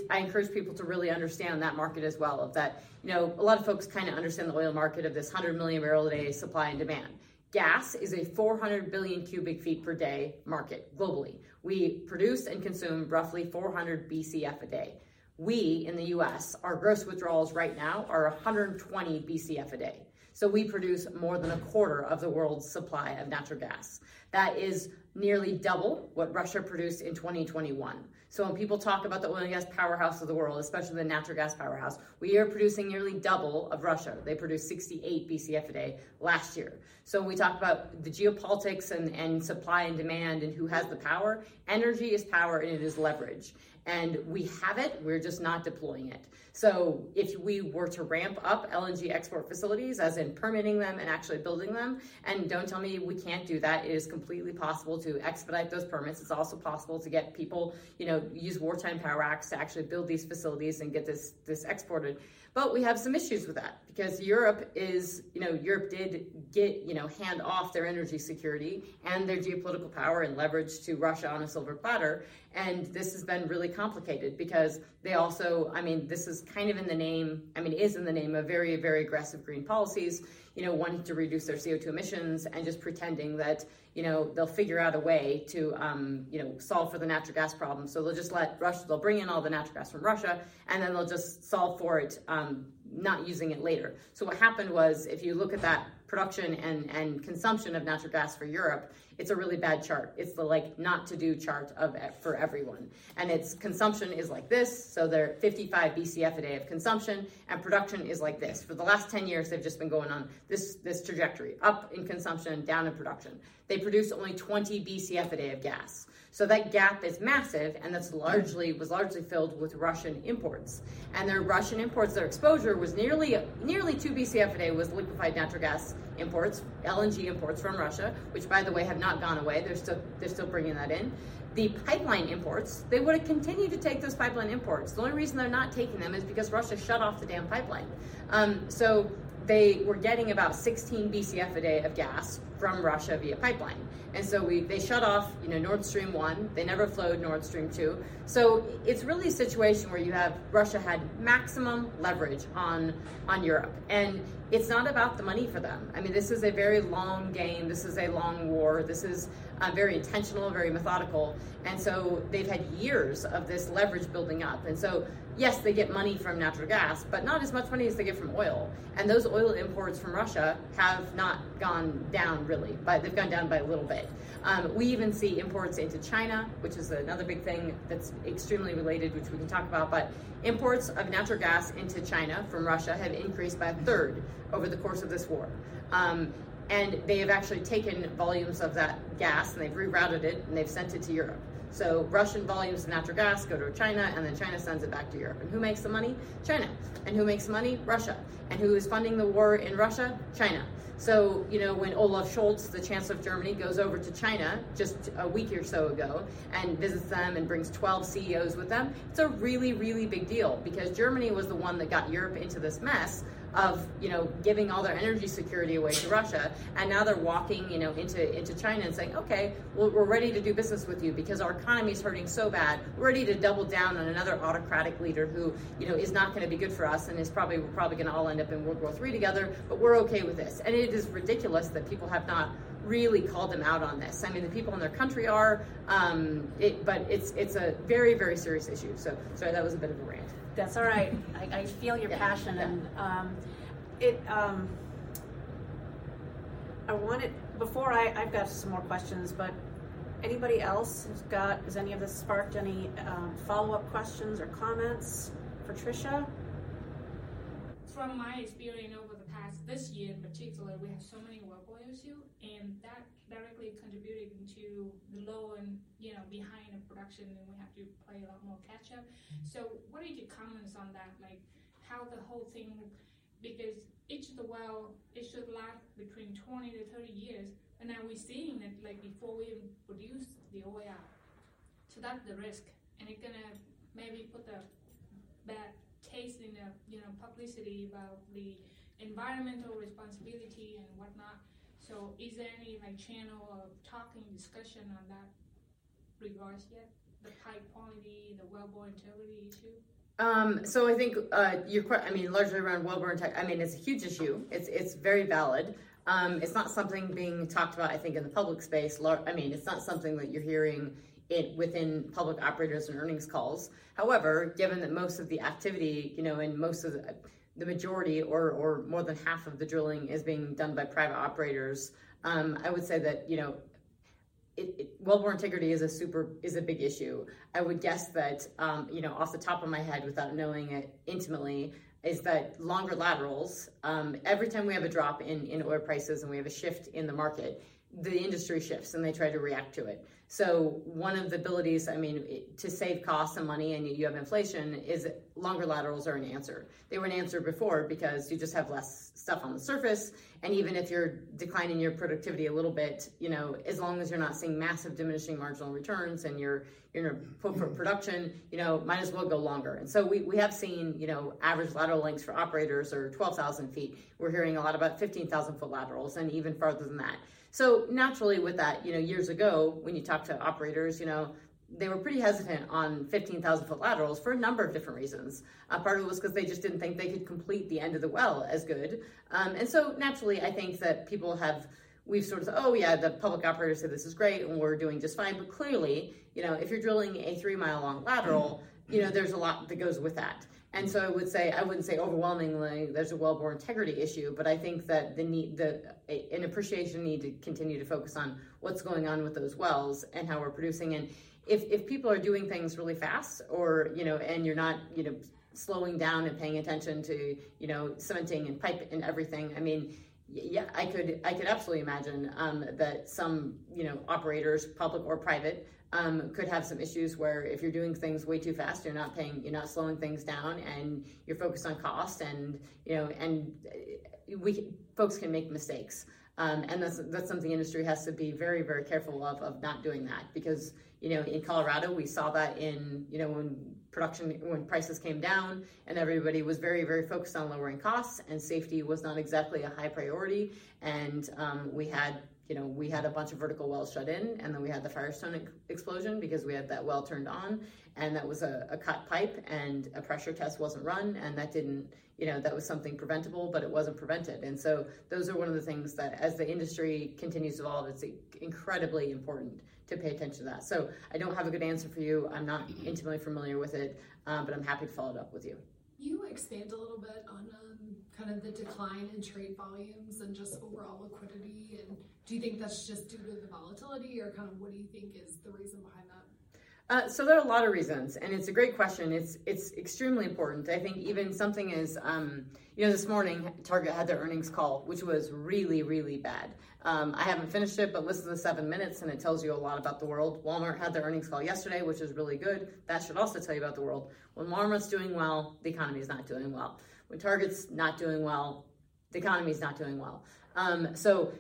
I encourage people to really understand that market as well. Of that, you know, a lot of folks kind of understand the oil market of this 100 million barrel a day supply and demand. Gas is a 400 billion cubic feet per day market globally. We produce and consume roughly 400 BCF a day. We in the US, our gross withdrawals right now are 120 BCF a day. So we produce more than a quarter of the world's supply of natural gas. That is nearly double what Russia produced in 2021. So when people talk about the oil and gas powerhouse of the world, especially the natural gas powerhouse, we are producing nearly double of Russia. They produced 68 BCF a day last year. So when we talk about the geopolitics and, and supply and demand and who has the power, energy is power and it is leverage and we have it, we're just not deploying it. So if we were to ramp up LNG export facilities, as in permitting them and actually building them, and don't tell me we can't do that, it is completely possible to expedite those permits. It's also possible to get people, you know, use wartime power acts to actually build these facilities and get this this exported. But we have some issues with that because Europe is, you know, Europe did get, you know, hand off their energy security and their geopolitical power and leverage to Russia on a silver platter. And this has been really complicated because they also, I mean, this is kind of in the name, I mean, is in the name of very, very aggressive green policies, you know, wanting to reduce their CO2 emissions and just pretending that, you know, they'll figure out a way to, um, you know, solve for the natural gas problem. So they'll just let Russia, they'll bring in all the natural gas from Russia and then they'll just solve for it, um, not using it later. So what happened was, if you look at that production and, and consumption of natural gas for Europe, it's a really bad chart. It's the like not to do chart of for everyone. And its consumption is like this. So they're 55 BCF a day of consumption and production is like this. For the last 10 years, they've just been going on this, this trajectory up in consumption, down in production. They produce only 20 BCF a day of gas. So that gap is massive, and that's largely was largely filled with Russian imports. And their Russian imports, their exposure was nearly nearly two BCF a day was liquefied natural gas imports, LNG imports from Russia, which by the way have not gone away. They're still they're still bringing that in. The pipeline imports, they would have continued to take those pipeline imports. The only reason they're not taking them is because Russia shut off the damn pipeline. Um, so they were getting about 16 BCF a day of gas from Russia via pipeline. And so we they shut off, you know, Nord Stream 1. They never flowed Nord Stream 2. So it's really a situation where you have Russia had maximum leverage on on Europe. And it's not about the money for them. I mean, this is a very long game. This is a long war. This is uh, very intentional, very methodical. And so they've had years of this leverage building up. And so yes, they get money from natural gas, but not as much money as they get from oil. And those oil imports from Russia have not gone down really, but they've gone down by a little bit. Um, we even see imports into China, which is another big thing that's extremely related, which we can talk about. But imports of natural gas into China from Russia have increased by a third over the course of this war. Um, and they have actually taken volumes of that gas and they've rerouted it and they've sent it to Europe. So Russian volumes of natural gas go to China, and then China sends it back to Europe. And who makes the money? China. And who makes money? Russia. And who is funding the war in Russia? China. So, you know, when Olaf Scholz, the Chancellor of Germany, goes over to China just a week or so ago and visits them and brings 12 CEOs with them, it's a really, really big deal because Germany was the one that got Europe into this mess of you know giving all their energy security away to Russia, and now they're walking you know into into China and saying, okay, well we're ready to do business with you because our economy is hurting so bad. We're ready to double down on another autocratic leader who you know is not going to be good for us and is probably we're probably going to all end up in World War III together. But we're okay with this, and it is ridiculous that people have not really called them out on this. I mean, the people in their country are, um, it, but it's it's a very very serious issue. So sorry, that was a bit of a rant. That's all right. I, I feel your Yeah, passion, yeah. and um, it. Um, I wanted before I, I've got some more questions, but anybody else has got? Has any of this sparked any um, follow-up questions or comments for Trisha? from my experience over the past this year in particular, we have so many workload issue, and that directly contributing to the low and you know behind the production, and we have to play a lot more catch up. Mm-hmm. So, what are your comments on that? Like how the whole thing, because each of the well it should last between twenty to thirty years, and now we're seeing that like before we even produce the oil, so that's the risk, and it's gonna maybe put the bad taste in the you know publicity about the environmental responsibility and whatnot. So is there any like channel of talking discussion on that regards yet? The pipe quality, the wellbore integrity issue? Um, so I think uh, your que- I mean, largely around wellbore tech. I mean, it's a huge issue. It's it's very valid. Um, it's not something being talked about. I think in the public space. I mean, it's not something that you're hearing it within public operators and earnings calls. However, given that most of the activity, you know, and most of the, the majority or or more than half of the drilling is being done by private operators, um, I would say that you know it, it, wellbore integrity is a super is a big issue. I would guess that um, you know off the top of my head, without knowing it intimately, is that longer laterals. Um, every time we have a drop in in oil prices and we have a shift in the market, the industry shifts and they try to react to it. So one of the abilities, I mean, to save costs and money, and you have inflation, is longer laterals are an answer. They were an answer before because you just have less stuff on the surface, and even if you're declining your productivity a little bit, you know, as long as you're not seeing massive diminishing marginal returns and you're you're for production, you know, might as well go longer. And so we, we have seen, you know, average lateral lengths for operators are 12,000 feet. We're hearing a lot about 15,000 foot laterals and even farther than that. So naturally, with that, you know, years ago, when you talk to operators, you know, they were pretty hesitant on 15,000 foot laterals for a number of different reasons. Uh, part of it was because they just didn't think they could complete the end of the well as good. Um, and so naturally, I think that people have, we've sort of said, oh yeah, the public operators said this is great and we're doing just fine. But clearly, you know, if you're drilling a three mile long lateral, you know, there's a lot that goes with that. And so I would say I wouldn't say overwhelmingly there's a wellbore integrity issue, but I think that the need the an appreciation need to continue to focus on what's going on with those wells and how we're producing. And if if people are doing things really fast, or you know, and you're not you know slowing down and paying attention to you know cementing and pipe and everything, I mean. Yeah, I could. I could absolutely imagine um, that some, you know, operators, public or private, um, could have some issues where if you're doing things way too fast, you're not paying, you're not slowing things down, and you're focused on cost, and you know, and uh, we folks can make mistakes, um, and that's that's something industry has to be very very careful of of not doing that because you know in Colorado we saw that in you know when production when prices came down and everybody was very very focused on lowering costs and safety was not exactly a high priority and um, we had you know, we had a bunch of vertical wells shut in, and then we had the Firestone ex- explosion because we had that well turned on, and that was a, a cut pipe, and a pressure test wasn't run, and that didn't, you know, that was something preventable, but it wasn't prevented. And so those are one of the things that, as the industry continues to evolve, it's incredibly important to pay attention to that. So I don't have a good answer for you. I'm not intimately familiar with it, um, but I'm happy to follow it up with you. you expand a little bit on um, kind of the decline in trade volumes and just overall liquidity? And do you think that's just due to the volatility, or kind of what do you think is the reason behind that? Uh, so there are a lot of reasons, and it's a great question. It's it's extremely important. I think even something as um, you know, this morning Target had their earnings call, which was really really bad. Um, I haven't finished it, but listen to seven minutes, and it tells you a lot about the world. Walmart had their earnings call yesterday, which is really good. That should also tell you about the world. When Walmart's doing well, the economy is not doing well. When Target's not doing well, the economy is not doing well. Um, so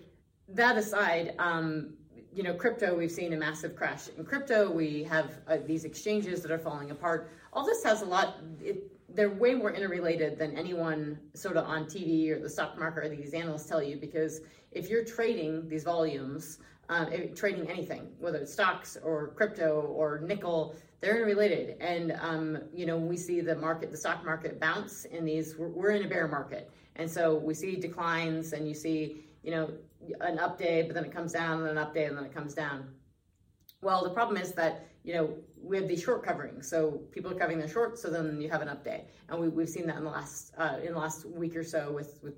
that aside, um, you know, crypto, we've seen a massive crash in crypto. We have uh, these exchanges that are falling apart. All this has a lot, it, they're way more interrelated than anyone sort of on TV or the stock market or these analysts tell you because if you're trading these volumes, um, trading anything, whether it's stocks or crypto or nickel, they're interrelated. And, um, you know, we see the market, the stock market bounce in these, we're, we're in a bear market. And so we see declines and you see, you know, an up day, but then it comes down, and an up day, and then it comes down. Well, the problem is that you know we have these short coverings, so people are covering their shorts, so then you have an up day, and we, we've seen that in the last uh, in the last week or so with with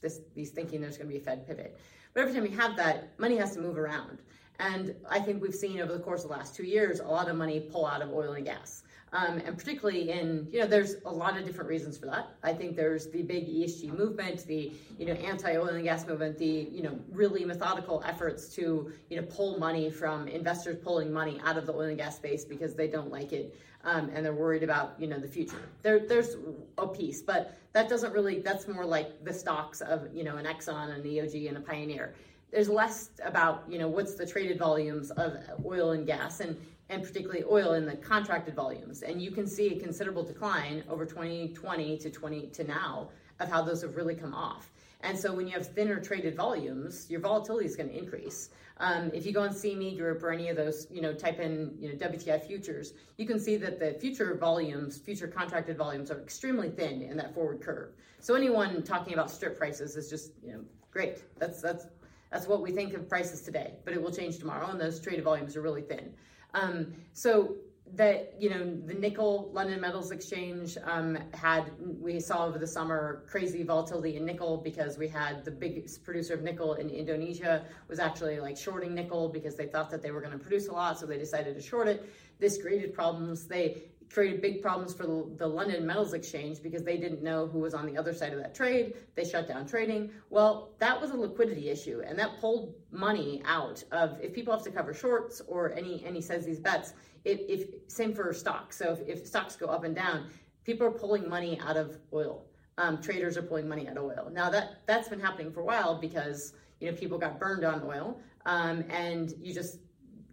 this these thinking there's going to be a Fed pivot. But every time you have that, money has to move around, and I think we've seen over the course of the last two years a lot of money pull out of oil and gas. Um, and particularly in, you know, there's a lot of different reasons for that. I think there's the big ESG movement, the, you know, anti-oil and gas movement, the, you know, really methodical efforts to, you know, pull money from investors pulling money out of the oil and gas space because they don't like it um, and they're worried about, you know, the future. There, there's a piece, but that doesn't really, that's more like the stocks of, you know, an Exxon, an EOG, and a Pioneer there's less about you know what's the traded volumes of oil and gas and and particularly oil in the contracted volumes. And you can see a considerable decline over 2020 to 20 to now of how those have really come off. And so when you have thinner traded volumes, your volatility is going to increase. Um, if you go on CME Group or any of those, you know, type in, you know, WTI futures, you can see that the future volumes, future contracted volumes are extremely thin in that forward curve. So anyone talking about strip prices is just, you know, great. That's that's that's what we think of prices today, but it will change tomorrow, and those traded volumes are really thin. Um, so that you know the nickel london metals exchange um, had we saw over the summer crazy volatility in nickel because we had the biggest producer of nickel in indonesia was actually like shorting nickel because they thought that they were going to produce a lot so they decided to short it. This created problems. They created big problems for the, London Metals Exchange because they didn't know who was on the other side of that trade. They shut down trading. Well, that was a liquidity issue, and that pulled money out of if people have to cover shorts or any any says these bets. If, if same for stocks. So if, if, stocks go up and down, people are pulling money out of oil. Um, traders are pulling money out of oil. Now that that's been happening for a while because you know people got burned on oil, um, and you just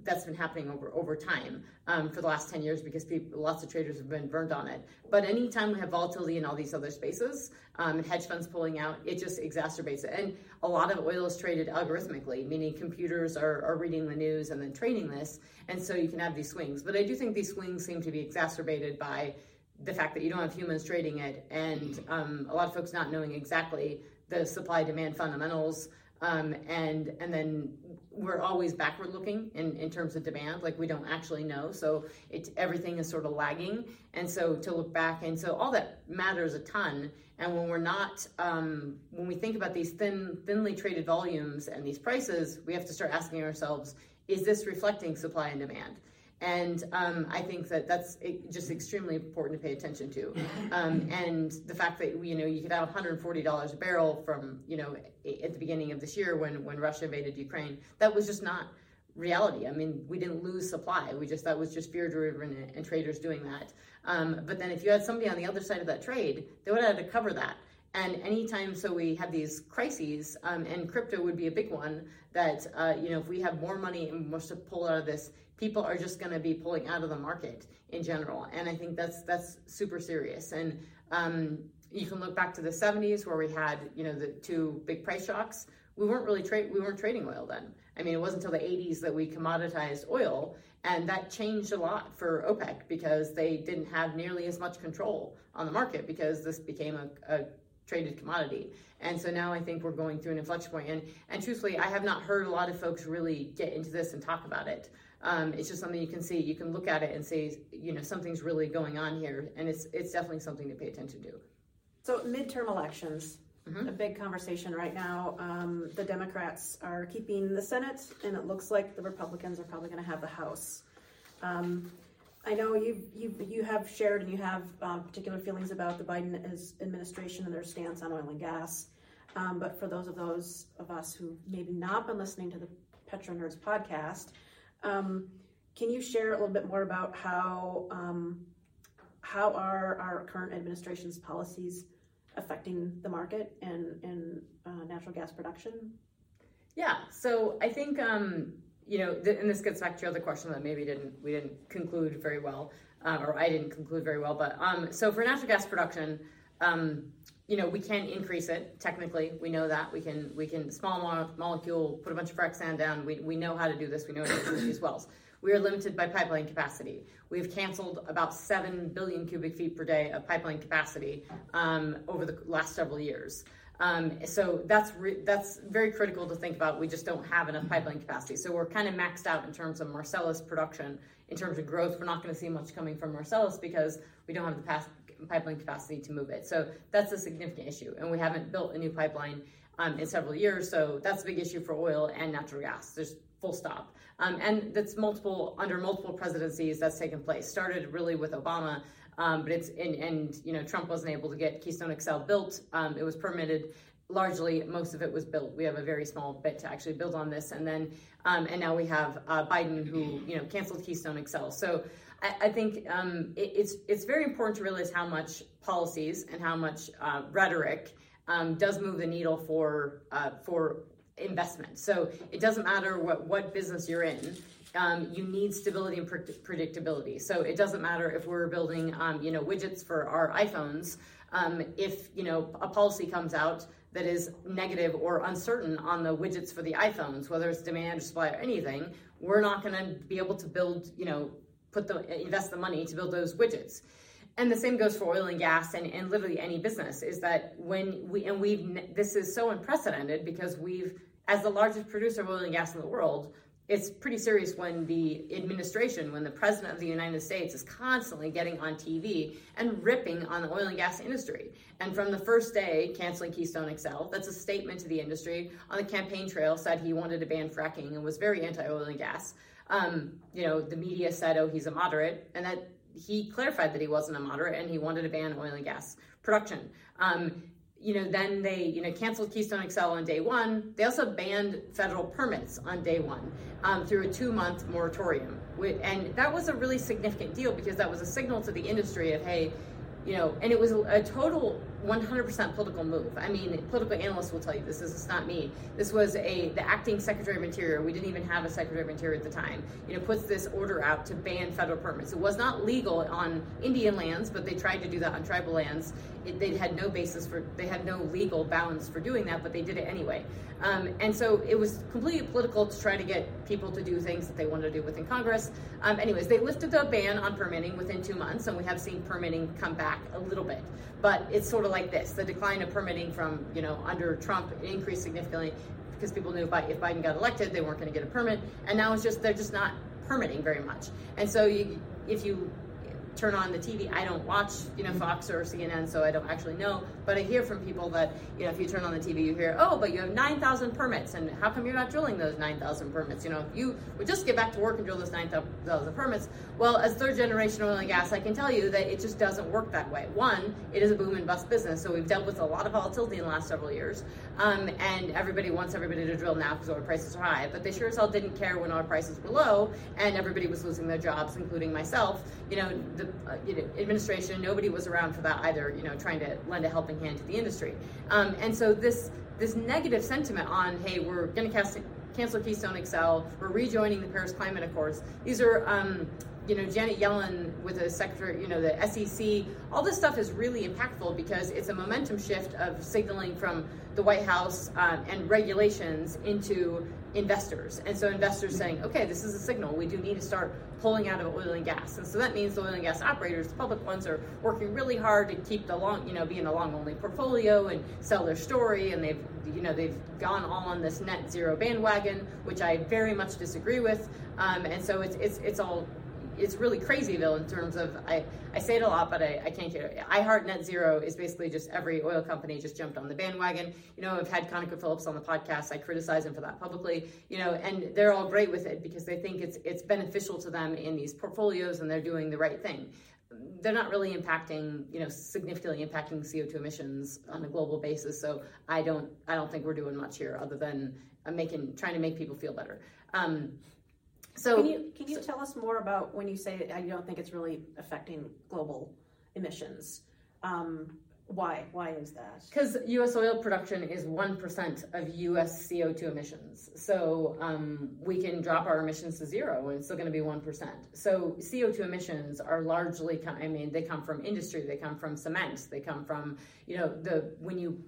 that's been happening over over time um, for the last 10 years because people, lots of traders have been burned on it. But anytime we have volatility in all these other spaces um, and hedge funds pulling out, it just exacerbates it. And a lot of oil is traded algorithmically, meaning computers are, are reading the news and then trading this. And so you can have these swings. But I do think these swings seem to be exacerbated by the fact that you don't have humans trading it and um, a lot of folks not knowing exactly the supply demand fundamentals um, and and then we're always backward looking in, in terms of demand like we don't actually know so it everything is sort of lagging. And so to look back and so all that matters a ton and when we're not um, when we think about these thin thinly traded volumes and these prices we have to start asking ourselves is this reflecting supply and demand and um, I think that that's just extremely important to pay attention to. Um, and the fact that you know you could have 140 dollars a barrel from you know at the beginning of this year when when Russia invaded Ukraine, that was just not reality. I mean, we didn't lose supply. We just that was just fear driven and, traders doing that. Um, but then if you had somebody on the other side of that trade, they would have to cover that. And anytime, so we have these crises, um, and crypto would be a big one. That uh, you know, if we have more money and we're to pull out of this, people are just going to be pulling out of the market in general. And I think that's that's super serious. And um, you can look back to the 70s where we had you know the two big price shocks. We weren't really trade we weren't trading oil then. I mean, it wasn't until the 80s that we commoditized oil, and that changed a lot for OPEC because they didn't have nearly as much control on the market because this became a, a traded commodity. And so now I think we're going through an inflection point. And, and truthfully, I have not heard a lot of folks really get into this and talk about it. Um, it's just something you can see. You can look at it and say, you know, something's really going on here, and it's it's definitely something to pay attention to. So midterm elections, mm-hmm. a big conversation right now. Um, the Democrats are keeping the Senate, and it looks like the Republicans are probably going to have the House. Um, I know you've, you've, you have shared and you have um, particular feelings about the Biden administration and their stance on oil and gas. Um, but for those of those of us who maybe not been listening to the Petro Nerds podcast, um, can you share a little bit more about how um, how are our current administration's policies affecting the market and and uh, natural gas production? Yeah, so I think um, you know, th- and this gets back to your other question that maybe didn't we didn't conclude very well, uh, or I didn't conclude very well. But um, so for natural gas production, um, you know, we can increase it technically. We know that we can we can small mo- molecule put a bunch of frac sand down. We we know how to do this. We know how to these wells. We are limited by pipeline capacity. We've canceled about 7 billion cubic feet per day of pipeline capacity um, over the last several years. Um, so that's re- that's very critical to think about. We just don't have enough pipeline capacity. So we're kind of maxed out in terms of Marcellus production. In terms of growth, we're not going to see much coming from Marcellus because we don't have the past pipeline capacity to move it. So that's a significant issue, and we haven't built a new pipeline um, in several years. So that's a big issue for oil and natural gas. There's full stop. Um, and that's multiple under multiple presidencies that's taken place. Started really with Obama, um, but it's and, and, you know Trump wasn't able to get Keystone XL built. Um, it was permitted. Largely, most of it was built. We have a very small bit to actually build on this, and then um, and now we have uh, Biden who you know canceled Keystone XL. So I, think um, it, it's it's very important to realize how much policies and how much uh, rhetoric um, does move the needle for uh, for investment. So it doesn't matter what, what business you're in. Um, you need stability and predictability. So it doesn't matter if we're building, um, you know, widgets for our iPhones. Um, if you know a policy comes out that is negative or uncertain on the widgets for the iPhones, whether it's demand or supply or anything, we're not going to be able to build, you know, put the invest the money to build those widgets. And the same goes for oil and gas and, and literally any business is that when we and we've this is so unprecedented because we've as the largest producer of oil and gas in the world it's pretty serious when the administration when the president of the united states is constantly getting on tv and ripping on the oil and gas industry. And from the first day canceling keystone xl that's a statement to the industry. On the campaign trail said he wanted to ban fracking and was very anti-oil and gas um, you know the media said oh he's a moderate and that he clarified that he wasn't a moderate and he wanted to ban oil and gas production. Um, you know, then they, you know, canceled Keystone XL on day one. They also banned federal permits on day one um, through a two-month moratorium, and that was a really significant deal because that was a signal to the industry of, hey, you know, and it was a total 100% political move. I mean, political analysts will tell you this. This is not me. This was a the acting Secretary of Interior. We didn't even have a Secretary of Interior at the time. You know, puts this order out to ban federal permits. It was not legal on Indian lands, but they tried to do that on tribal lands. It, they had no basis for. They had no legal balance for doing that, but they did it anyway. Um, and so it was completely political to try to get people to do things that they wanted to do within Congress. Um, anyways, they lifted the ban on permitting within two months, and we have seen permitting come back a little bit. But it's sort of like this: the decline of permitting from you know under Trump increased significantly because people knew if Biden got elected, they weren't going to get a permit, and now it's just they're just not permitting very much. And so you, if you turn on the TV. I don't watch, you know, Fox or CNN, so I don't actually know. But I hear from people that, you know, if you turn on the TV, you hear, oh, but you have 9,000 permits, and how come you're not drilling those 9,000 permits? You know, if you would just get back to work and drill those 9,000 permits. Well, as third generation oil and gas, I can tell you that it just doesn't work that way. One, it is a boom and bust business, so we've dealt with a lot of volatility in the last several years, um, and everybody wants everybody to drill now because oil prices are high. But they sure as hell didn't care when oil prices were low, and everybody was losing their jobs, including myself. You know, the uh, you know, administration, nobody was around for that either. You know, trying to lend a helping hand to the industry, um, and so this this negative sentiment on, hey, we're going to cancel Keystone XL, we're rejoining the Paris Climate Accords. These are um, you know, Janet Yellen with the secretary, you know, the SEC, all this stuff is really impactful because it's a momentum shift of signaling from the White House um, and regulations into investors. And so investors saying, okay, this is a signal. We do need to start pulling out of oil and gas. And so that means the oil and gas operators, the public ones, are working really hard to keep the long, you know, being in a long only portfolio and sell their story. And they've, you know, they've gone all on this net zero bandwagon, which I very much disagree with. Um, and so it's, it's, it's all it's really crazyville in terms of I, I say it a lot, but I, I can't get it. I heart net zero is basically just every oil company just jumped on the bandwagon. You know, I've had ConocoPhillips on the podcast. I criticize them for that publicly. You know, and they're all great with it because they think it's it's beneficial to them in these portfolios and they're doing the right thing they're not really impacting, you know, significantly impacting CO2 emissions on a global basis. So I don't, I don't think we're doing much here other than uh, making, trying to make people feel better. Um, so Can you, can you tell us more about when you say I don't think it's really affecting global emissions? Um, why? Why is that? Because U.S. oil production is 1% of U.S. CO2 emissions. So um, we can drop our emissions to zero and it's still going to be 1%. So CO2 emissions are largely, I mean, they come from industry, they come from cement, they come from, you know, the when you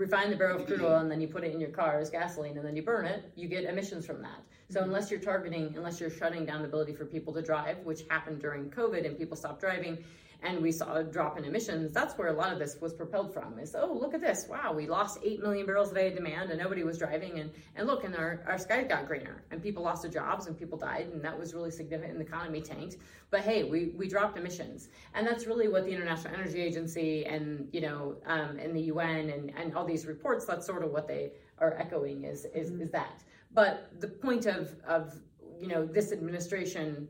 refine the barrel of crude oil and then you put it in your car as gasoline and then you burn it, you get emissions from that. So mm-hmm. unless you're targeting, unless you're shutting down the ability for people to drive, which happened during COVID and people stopped driving, and we saw a drop in emissions, that's where a lot of this was propelled from is, oh, look at this. Wow, we lost 8 million barrels a day of demand and nobody was driving. And, and look, and our, our sky got greener and people lost their jobs and people died. And that was really significant and the economy tanked. But hey, we, we dropped emissions. And that's really what the International Energy Agency and, you know, um, and the UN and, and all these reports, that's sort of what they are echoing is, is, mm-hmm. is that. But the point of, of, you know, this administration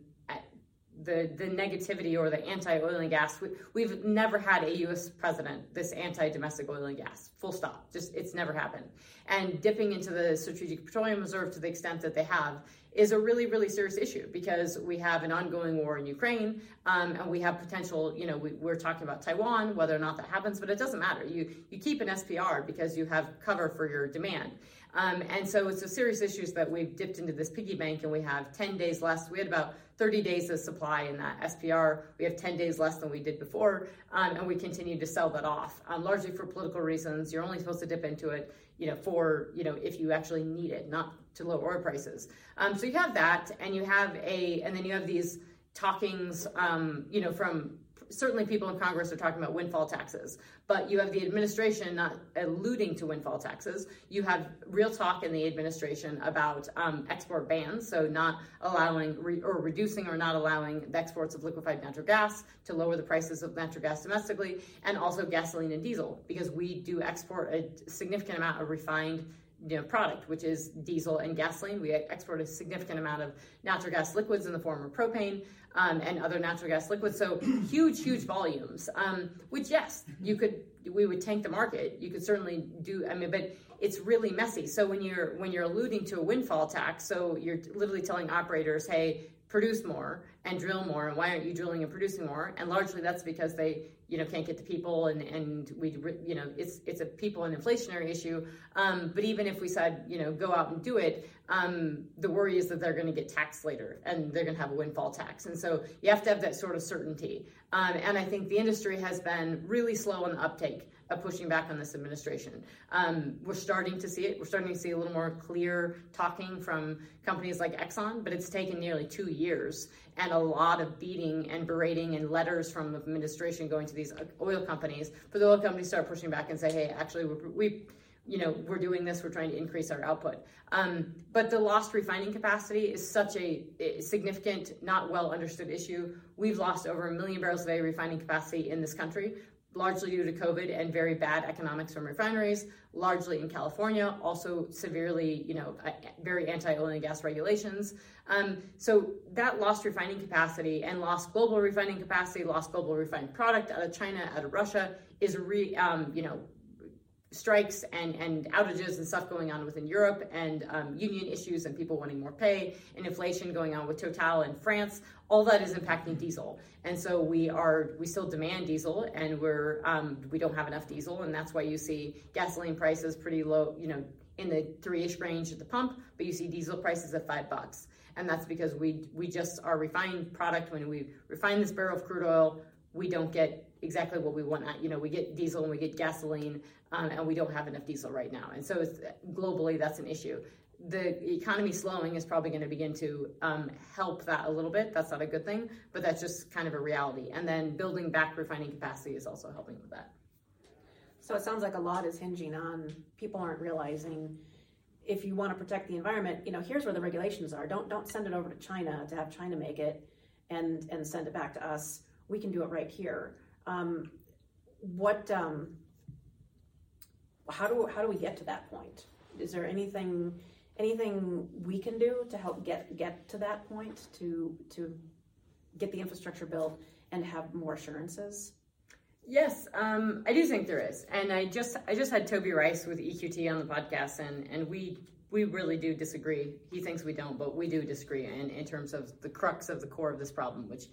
the the negativity or the anti-oil and gas. We, have never had a U.S. president this anti-domestic oil and gas. Full stop. Just it's never happened. And dipping into the Strategic Petroleum Reserve to the extent that they have is a really really serious issue because we have an ongoing war in Ukraine um, and we have potential. You know, we, we're talking about Taiwan, whether or not that happens, but it doesn't matter. You you keep an SPR because you have cover for your demand. Um, and so it's a serious issues that we've dipped into this piggy bank and we have 10 days less. We had about 30 days of supply in that SPR. We have 10 days less than we did before, um, and we continue to sell that off, um, largely for political reasons. You're only supposed to dip into it, you know, for, you know, if you actually need it, not to lower oil prices. Um, so you have that, and you have a, and then you have these talkings, um, you know, from certainly people in Congress are talking about windfall taxes, but you have the administration not alluding to windfall taxes. You have real talk in the administration about um, export bans, so not allowing re- or reducing or not allowing the exports of liquefied natural gas to lower the prices of natural gas domestically, and also gasoline and diesel, because we do export a significant amount of refined you know, product, which is diesel and gasoline. We export a significant amount of natural gas liquids in the form of propane um, and other natural gas liquids. So huge, huge volumes. Um, which yes, you could we would tank the market. You could certainly do. I mean, but it's really messy. So when you're when you're alluding to a windfall tax, so you're literally telling operators, hey, produce more and drill more and why aren't you drilling and producing more? And largely that's because they you know can't get the people and and we you know it's it's a people and inflationary issue. Um, but even if we said you know go out and do it um, the worry is that they're going to get taxed later and they're going to have a windfall tax. And so you have to have that sort of certainty. Um, and i think the industry has been really slow on the uptake of pushing back on this administration. Um, we're starting to see it. We're starting to see a little more clear talking from companies like Exxon, but it's taken nearly two years and a lot of beating and berating and letters from the administration going to these oil companies for the oil companies start pushing back and say, hey, actually, we you know, we're doing this, we're trying to increase our output. Um, but the lost refining capacity is such a, a, significant, not well understood issue. We've lost over a million barrels a day refining capacity in this country largely due to COVID and very bad economics from refineries, largely in California, also severely, you know, very anti-oil and gas regulations. Um, so that lost refining capacity and lost global refining capacity, lost global refined product out of China, out of Russia, is re, um, you know, strikes and, and outages and stuff going on within Europe and um, union issues and people wanting more pay and inflation going on with Total in France, all that is impacting diesel. And so we are we still demand diesel and we're um, we don't have enough diesel and that's why you see gasoline prices pretty low, you know, in the three-ish range at the pump, but you see diesel prices at five bucks. And that's because we we just our refined product when we refine this barrel of crude oil, we don't get exactly what we want. You know, we get diesel and we get gasoline, um, and we don't have enough diesel right now. And so globally, that's an issue. The economy slowing is probably going to begin to um, help that a little bit. That's not a good thing, but that's just kind of a reality. And then building back refining capacity is also helping with that. So it sounds like a lot is hinging on people aren't realizing if you want to protect the environment, you know, here's where the regulations are. Don't don't send it over to China to have China make it and and send it back to us. We can do it right here. Um, what? Um, how do how do we get to that point? Is there anything anything we can do to help get get to that point to to get the infrastructure built and have more assurances? Yes, um, I do think there is, and I just I just had Toby Rice with EQT on the podcast, and and we we really do disagree. He thinks we don't, but we do disagree in, in terms of the crux of the core of this problem, which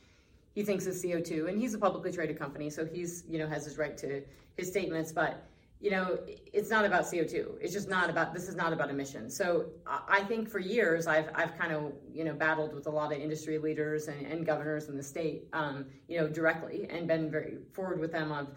he thinks is CO2. And he's a publicly traded company, so he's, you know, has his right to his statements, but you know, it's not about CO2. It's just not about, this is not about emissions. So I think for years, I've, I've kind of, you know, battled with a lot of industry leaders and, and governors in the state, um, you know, directly and been very forward with them of,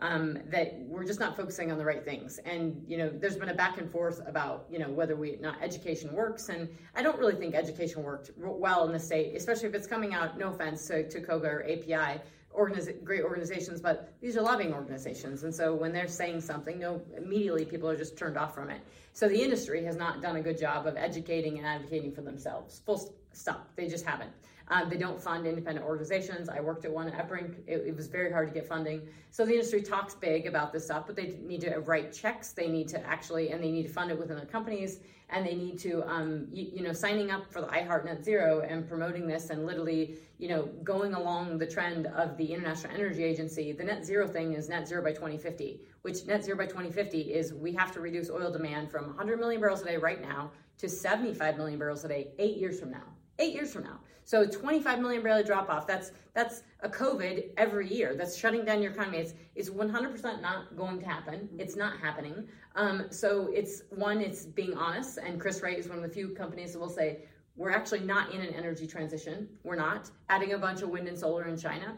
um, that we're just not focusing on the right things. And you know, there's been a back and forth about you know whether we not education works, and I don't really think education worked well in the state, especially if it's coming out. No offense to, to COGA or API. Organiz- great organizations, but these are lobbying organizations, and so when they're saying something, no, immediately people are just turned off from it. So the industry has not done a good job of educating and advocating for themselves. Full stop. They just haven't. Um, they don't fund independent organizations. I worked at one at EPRINC. It, it, was very hard to get funding. So the industry talks big about this stuff, but they need to write checks. They need to actually, and they need to fund it within their companies, and they need to, um, you, you, know, signing up for the iHeart Net Zero and promoting this, and literally, you know, going along the trend of the International Energy Agency. The net zero thing is net zero by 2050, which net zero by 2050 is we have to reduce oil demand from 100 million barrels a day right now to 75 million barrels a day eight years from now eight years from now. So 25 million barrel drop off. That's that's a COVID every year. That's shutting down your economy. It's it's 100% not going to happen. It's not happening. Um, so it's one. It's being honest. And Chris Wright is one of the few companies that will say we're actually not in an energy transition. We're not adding a bunch of wind and solar in China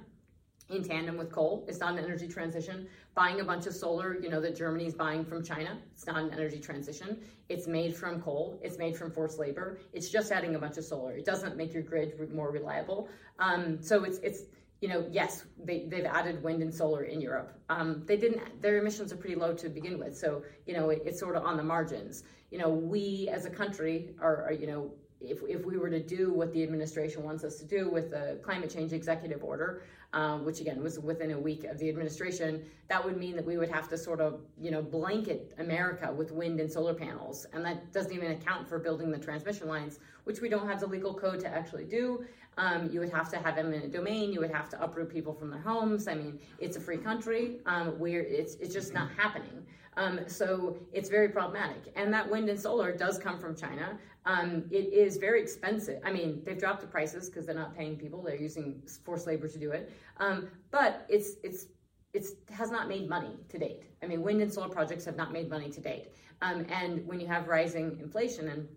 in tandem with coal. It's not an energy transition. Buying a bunch of solar, you know, that Germany's buying from China, it's not an energy transition. It's made from coal. It's made from forced labor. It's just adding a bunch of solar. It doesn't make your grid more reliable. Um, so it's it's you know, yes, they, they've added wind and solar in Europe. Um, they didn't, their emissions are pretty low to begin with. So, you know, it, it's sort of on the margins. You know, we as a country are, are, you know, if, if we were to do what the administration wants us to do with the climate change executive order, um, which again was within a week of the administration, that would mean that we would have to sort of, you know, blanket America with wind and solar panels. And that doesn't even account for building the transmission lines, which we don't have the legal code to actually do. Um, you would have to have eminent domain. You would have to uproot people from their homes. I mean, it's a free country um, where it's, it's just not happening. Um, so it's very problematic. And that wind and solar does come from China. Um, it is very expensive. I mean, they've dropped the prices because they're not paying people; they're using forced labor to do it. Um, but it's it's it's has not made money to date. I mean, wind and solar projects have not made money to date. Um, and when you have rising inflation and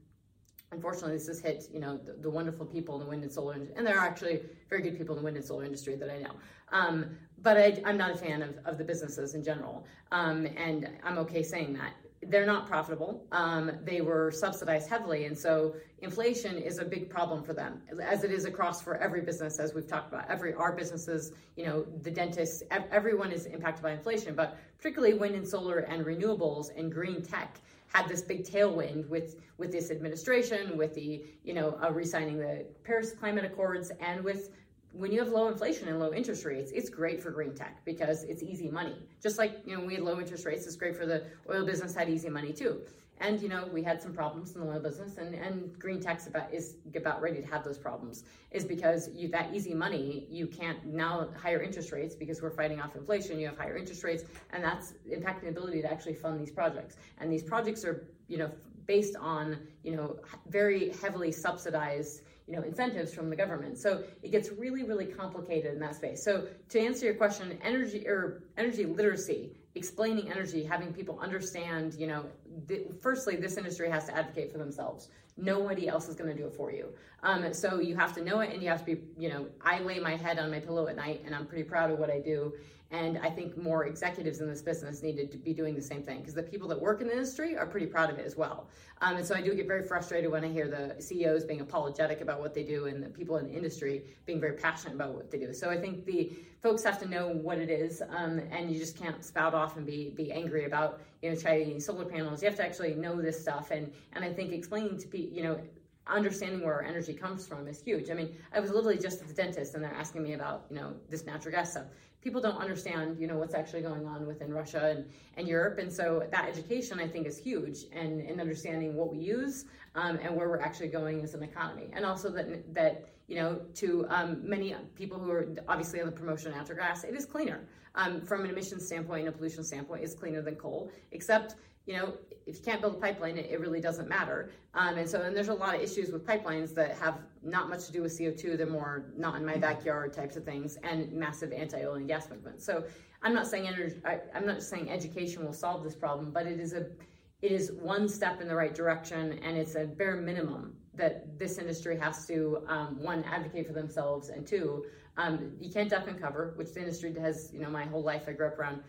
unfortunately this has hit you know the, the, wonderful people in the wind and solar industry and there are actually very good people in the wind and solar industry that i know um, but I, am not a fan of, of the businesses in general um, and i'm okay saying that they're not profitable. Um, they were subsidized heavily, and so inflation is a big problem for them, as it is across for every business, as we've talked about. Every our businesses, you know, the dentists, everyone is impacted by inflation, but particularly wind and solar and renewables and green tech had this big tailwind with with this administration, with the you know uh, re-signing the Paris Climate Accords, and with when you have low inflation and low interest rates, it's great for green tech because it's easy money. Just like you know we had low interest rates, it's great for the oil business had easy money too. And you know we had some problems in the oil business, and, and green tech's about is about ready to have those problems. Is because you that easy money you can't now higher interest rates because we're fighting off inflation. You have higher interest rates, and that's impacting the ability to actually fund these projects. And these projects are you know based on you know very heavily subsidized you know incentives from the government so it gets really really complicated in that space so to answer your question energy or energy literacy explaining energy having people understand you know th- firstly this industry has to advocate for themselves. Nobody else is going to do it for you. Um, so you have to know it and you have to be you know i lay my head on my pillow at night and i'm pretty proud of what i do and I think more executives in this business needed to be doing the same thing because the people that work in the industry are pretty proud of it as well. Um, and so I do get very frustrated when I hear the CEOs being apologetic about what they do and the people in the industry being very passionate about what they do. So I think the folks have to know what it is, um, and you just can't spout off and be be angry about you know Chinese solar panels. You have to actually know this stuff, and and I think explaining to people, you know understanding where our energy comes from is huge. I mean, I was literally just at the dentist and they're asking me about, you know, this natural gas stuff. People don't understand, you know, what's actually going on within Russia and, and Europe. And so that education, I think, is huge and in understanding what we use um, and where we're actually going as an economy. And also that, that you know, to um, many people who are obviously on the promotion of natural gas, it is cleaner. Um, from an emissions standpoint and a pollution standpoint, it's cleaner than coal, except you know, if you can't build a pipeline, it, it really doesn't matter. Um, and so, and there's a lot of issues with pipelines that have not much to do with CO2. They're more not in my backyard types of things, and massive anti-oil and gas movement. So, I'm not saying energy, I, I'm not saying education will solve this problem, but it is a, it is one step in the right direction, and it's a bare minimum that this industry has to um, one advocate for themselves, and two, um, you can't duck and cover, which the industry has. You know, my whole life I grew up around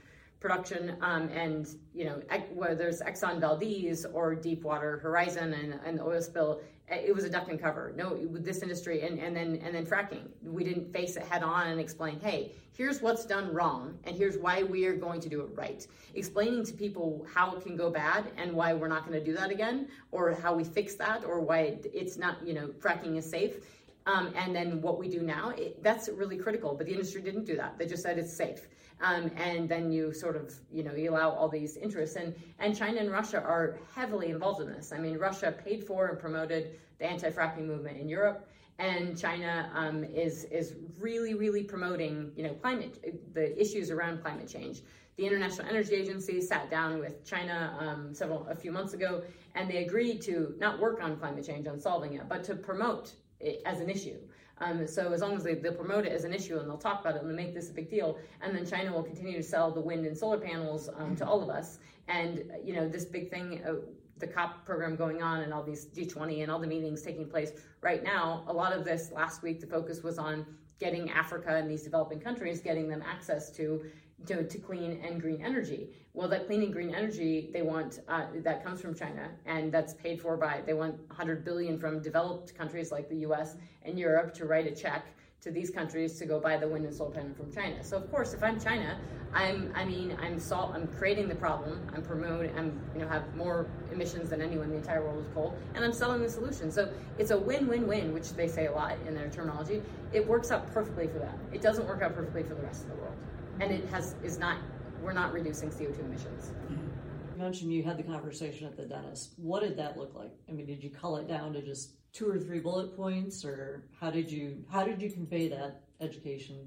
production um, and you know whether it's Exxon Valdez or Deepwater Horizon and, and the oil spill, it was a duck and cover. No, with this industry and, and then and then fracking, we didn't face it head on and explain, hey, here's what's done wrong and here's why we are going to do it right. Explaining to people how it can go bad and why we're not going to do that again, or how we fix that, or why it's not you know fracking is safe. Um, and then what we do now, it, that's really critical. But the industry didn't do that. They just said it's safe. Um, and then you sort of, you know, you allow all these interests. And, and China and Russia are heavily involved in this. I mean, Russia paid for and promoted the anti-fracking movement in Europe. And China um, is is really, really promoting, you know, climate the issues around climate change. The International Energy Agency sat down with China um, several a few months ago, and they agreed to not work on climate change, on solving it, but to promote as an issue. Um, so as long as they, they'll promote it as an issue and they'll talk about it and they make this a big deal, and then China will continue to sell the wind and solar panels um, to all of us. And you know this big thing, uh, the COP program going on, and all these G20 and all the meetings taking place right now. A lot of this last week, the focus was on getting Africa and these developing countries, getting them access to to, to clean and green energy. Well, that clean and green energy they want uh, that comes from China, and that's paid for by they want 100 billion from developed countries like the U.S. and Europe to write a check to these countries to go buy the wind and solar panel from China. So of course, if I'm China, I'm I mean I'm sol- I'm creating the problem. I'm promoting. I'm you know have more emissions than anyone in the entire world with coal, and I'm selling the solution. So it's a win-win-win, which they say a lot in their terminology. It works out perfectly for them. It doesn't work out perfectly for the rest of the world, and it has is not we're not reducing CO2 emissions. You mentioned you had the conversation at the dentist. What did that look like? I mean, did you cull it down to just two or three bullet points, or how did you how did you convey that education?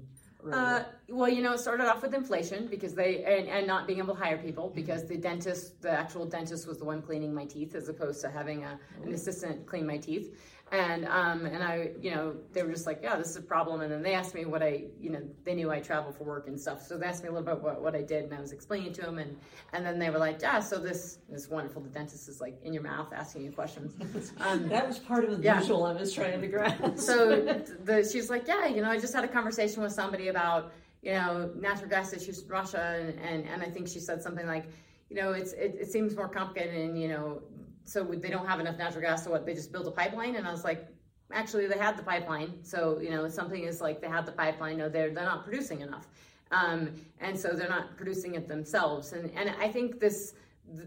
Uh, well, you know, it started off with inflation because they and, and not being able to hire people because the dentist, the actual dentist, was the one cleaning my teeth as opposed to having a, an assistant clean my teeth and um, and I, you know, they were just like, yeah, this is a problem. And then they asked me what I, you know, they knew I travel for work and stuff, so they asked me a little bit what, what I did, and I was explaining to them, and and then they were like, yeah, so this is wonderful. The dentist is like in your mouth asking you questions. Um, that was part of the yeah. visual I was trying to grasp. so the, she's like, yeah, you know, I just had a conversation with somebody about, you know, natural gas issues in Russia, and and, and I think she said something like you know, it's it, it, seems more complicated, and you know, so they don't have enough natural gas, so what? They just built a pipeline, and I was like, actually, they had the pipeline. So you know, something is like they had the pipeline. No, they're they're not producing enough, um, and so they're not producing it themselves. And and I think this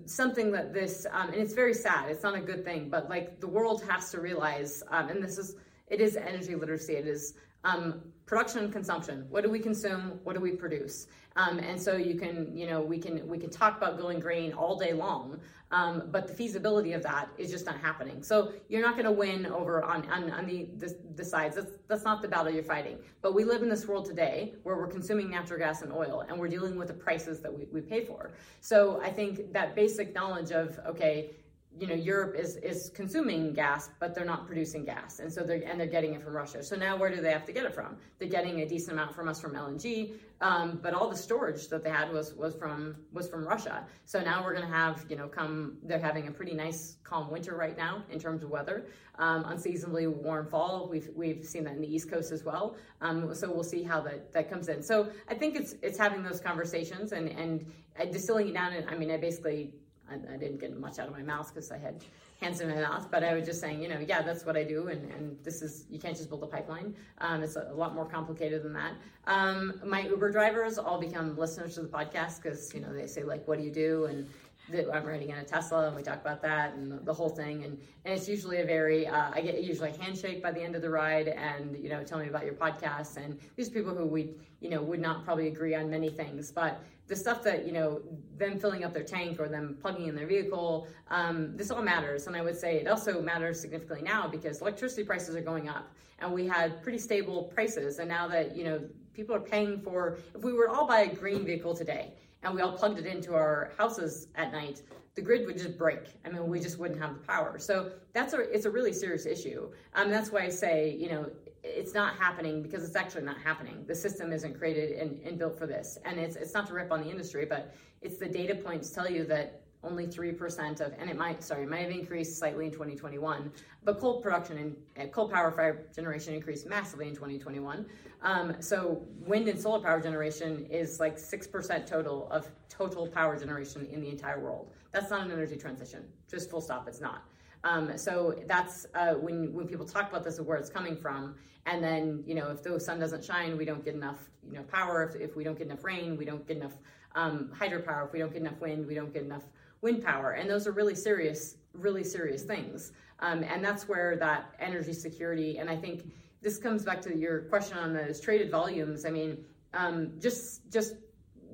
something that this um, and it's very sad. It's not a good thing, but like the world has to realize, um, and this is it is energy literacy. It is um, production and consumption. What do we consume? What do we produce? Um, and so you can, you know, we can we can talk about going green all day long, um, but the feasibility of that is just not happening. So you're not going to win over on on, on the, the, the sides. That's that's not the battle you're fighting. But we live in this world today where we're consuming natural gas and oil, and we're dealing with the prices that we, we pay for. So I think that basic knowledge of okay you know Europe is is consuming gas, but they're not producing gas, and so they're and they're getting it from Russia. So now where do they have to get it from? They're getting a decent amount from us from LNG, um, but all the storage that they had was was from was from Russia. So now we're going to have you know come they're having a pretty nice calm winter right now in terms of weather, um, unseasonably warm fall. We've we've seen that in the East Coast as well. Um, so we'll see how that that comes in. So I think it's it's having those conversations and and distilling it down. And I mean I basically I, I didn't get much out of my mouth because I had hands in my mouth, but I was just saying, you know, yeah, that's what I do, and, and this is, you can't just build a pipeline. Um, it's a, a, lot more complicated than that. Um, my Uber drivers all become listeners to the podcast because, you know, they say, like, what do you do? And I'm riding in a Tesla, and we talk about that and the, the whole thing. And, and it's usually a very, uh, I get usually a handshake by the end of the ride, and you know, tell me about your podcast. And these people who we, you know, would not probably agree on many things, but the stuff that you know, them filling up their tank or them plugging in their vehicle, um, this all matters. And I would say it also matters significantly now because electricity prices are going up, and we had pretty stable prices. And now that you know, people are paying for, if we were all buy a green vehicle today and we all plugged it into our houses at night, the grid would just break. I mean, we just wouldn't have the power. So that's a it's a really serious issue. Um, that's why I say, you know, it's not happening because it's actually not happening. The system isn't created and, and built for this. And it's it's not to rip on the industry, but it's the data points tell you that only 3% of, and it might, sorry, it might have increased slightly in 2021, but coal production and coal power fire generation increased massively in 2021. Um, so wind and solar power generation is like 6% total of total power generation in the entire world. That's not an energy transition, just full stop, it's not. Um, so that's uh, when when people talk about this where it's coming from, and then you know if the sun doesn't shine, we don't get enough you know power. If, if we don't get enough rain, we don't get enough um, hydropower. If we don't get enough wind, we don't get enough wind power, and those are really serious, really serious things. Um, and that's where that energy security, and I think this comes back to your question on those traded volumes. I mean, um, just just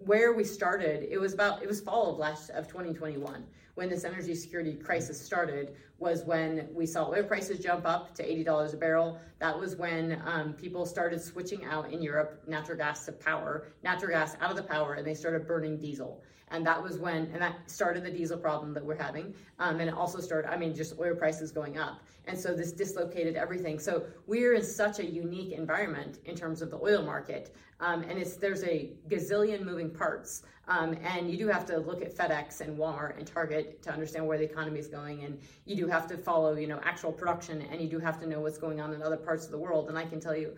where we started, it was about it was fall of last of 2021 when this energy security crisis started. Was when we saw oil prices jump up to $80 a barrel. That was when um, people started switching out in Europe natural gas to power, natural gas out of the power, and they started burning diesel and that was when and that started the diesel problem that we're having. Um, and it also started i mean just oil prices going up. And so this dislocated everything. So we're in such a unique environment in terms of the oil market. Um, and it's there's a gazillion moving parts. Um, and you do have to look at fedex and walmart and target to understand where the economy is going. And you do have to follow you know actual production. And you do have to know what's going on in other parts of the world. And i can tell you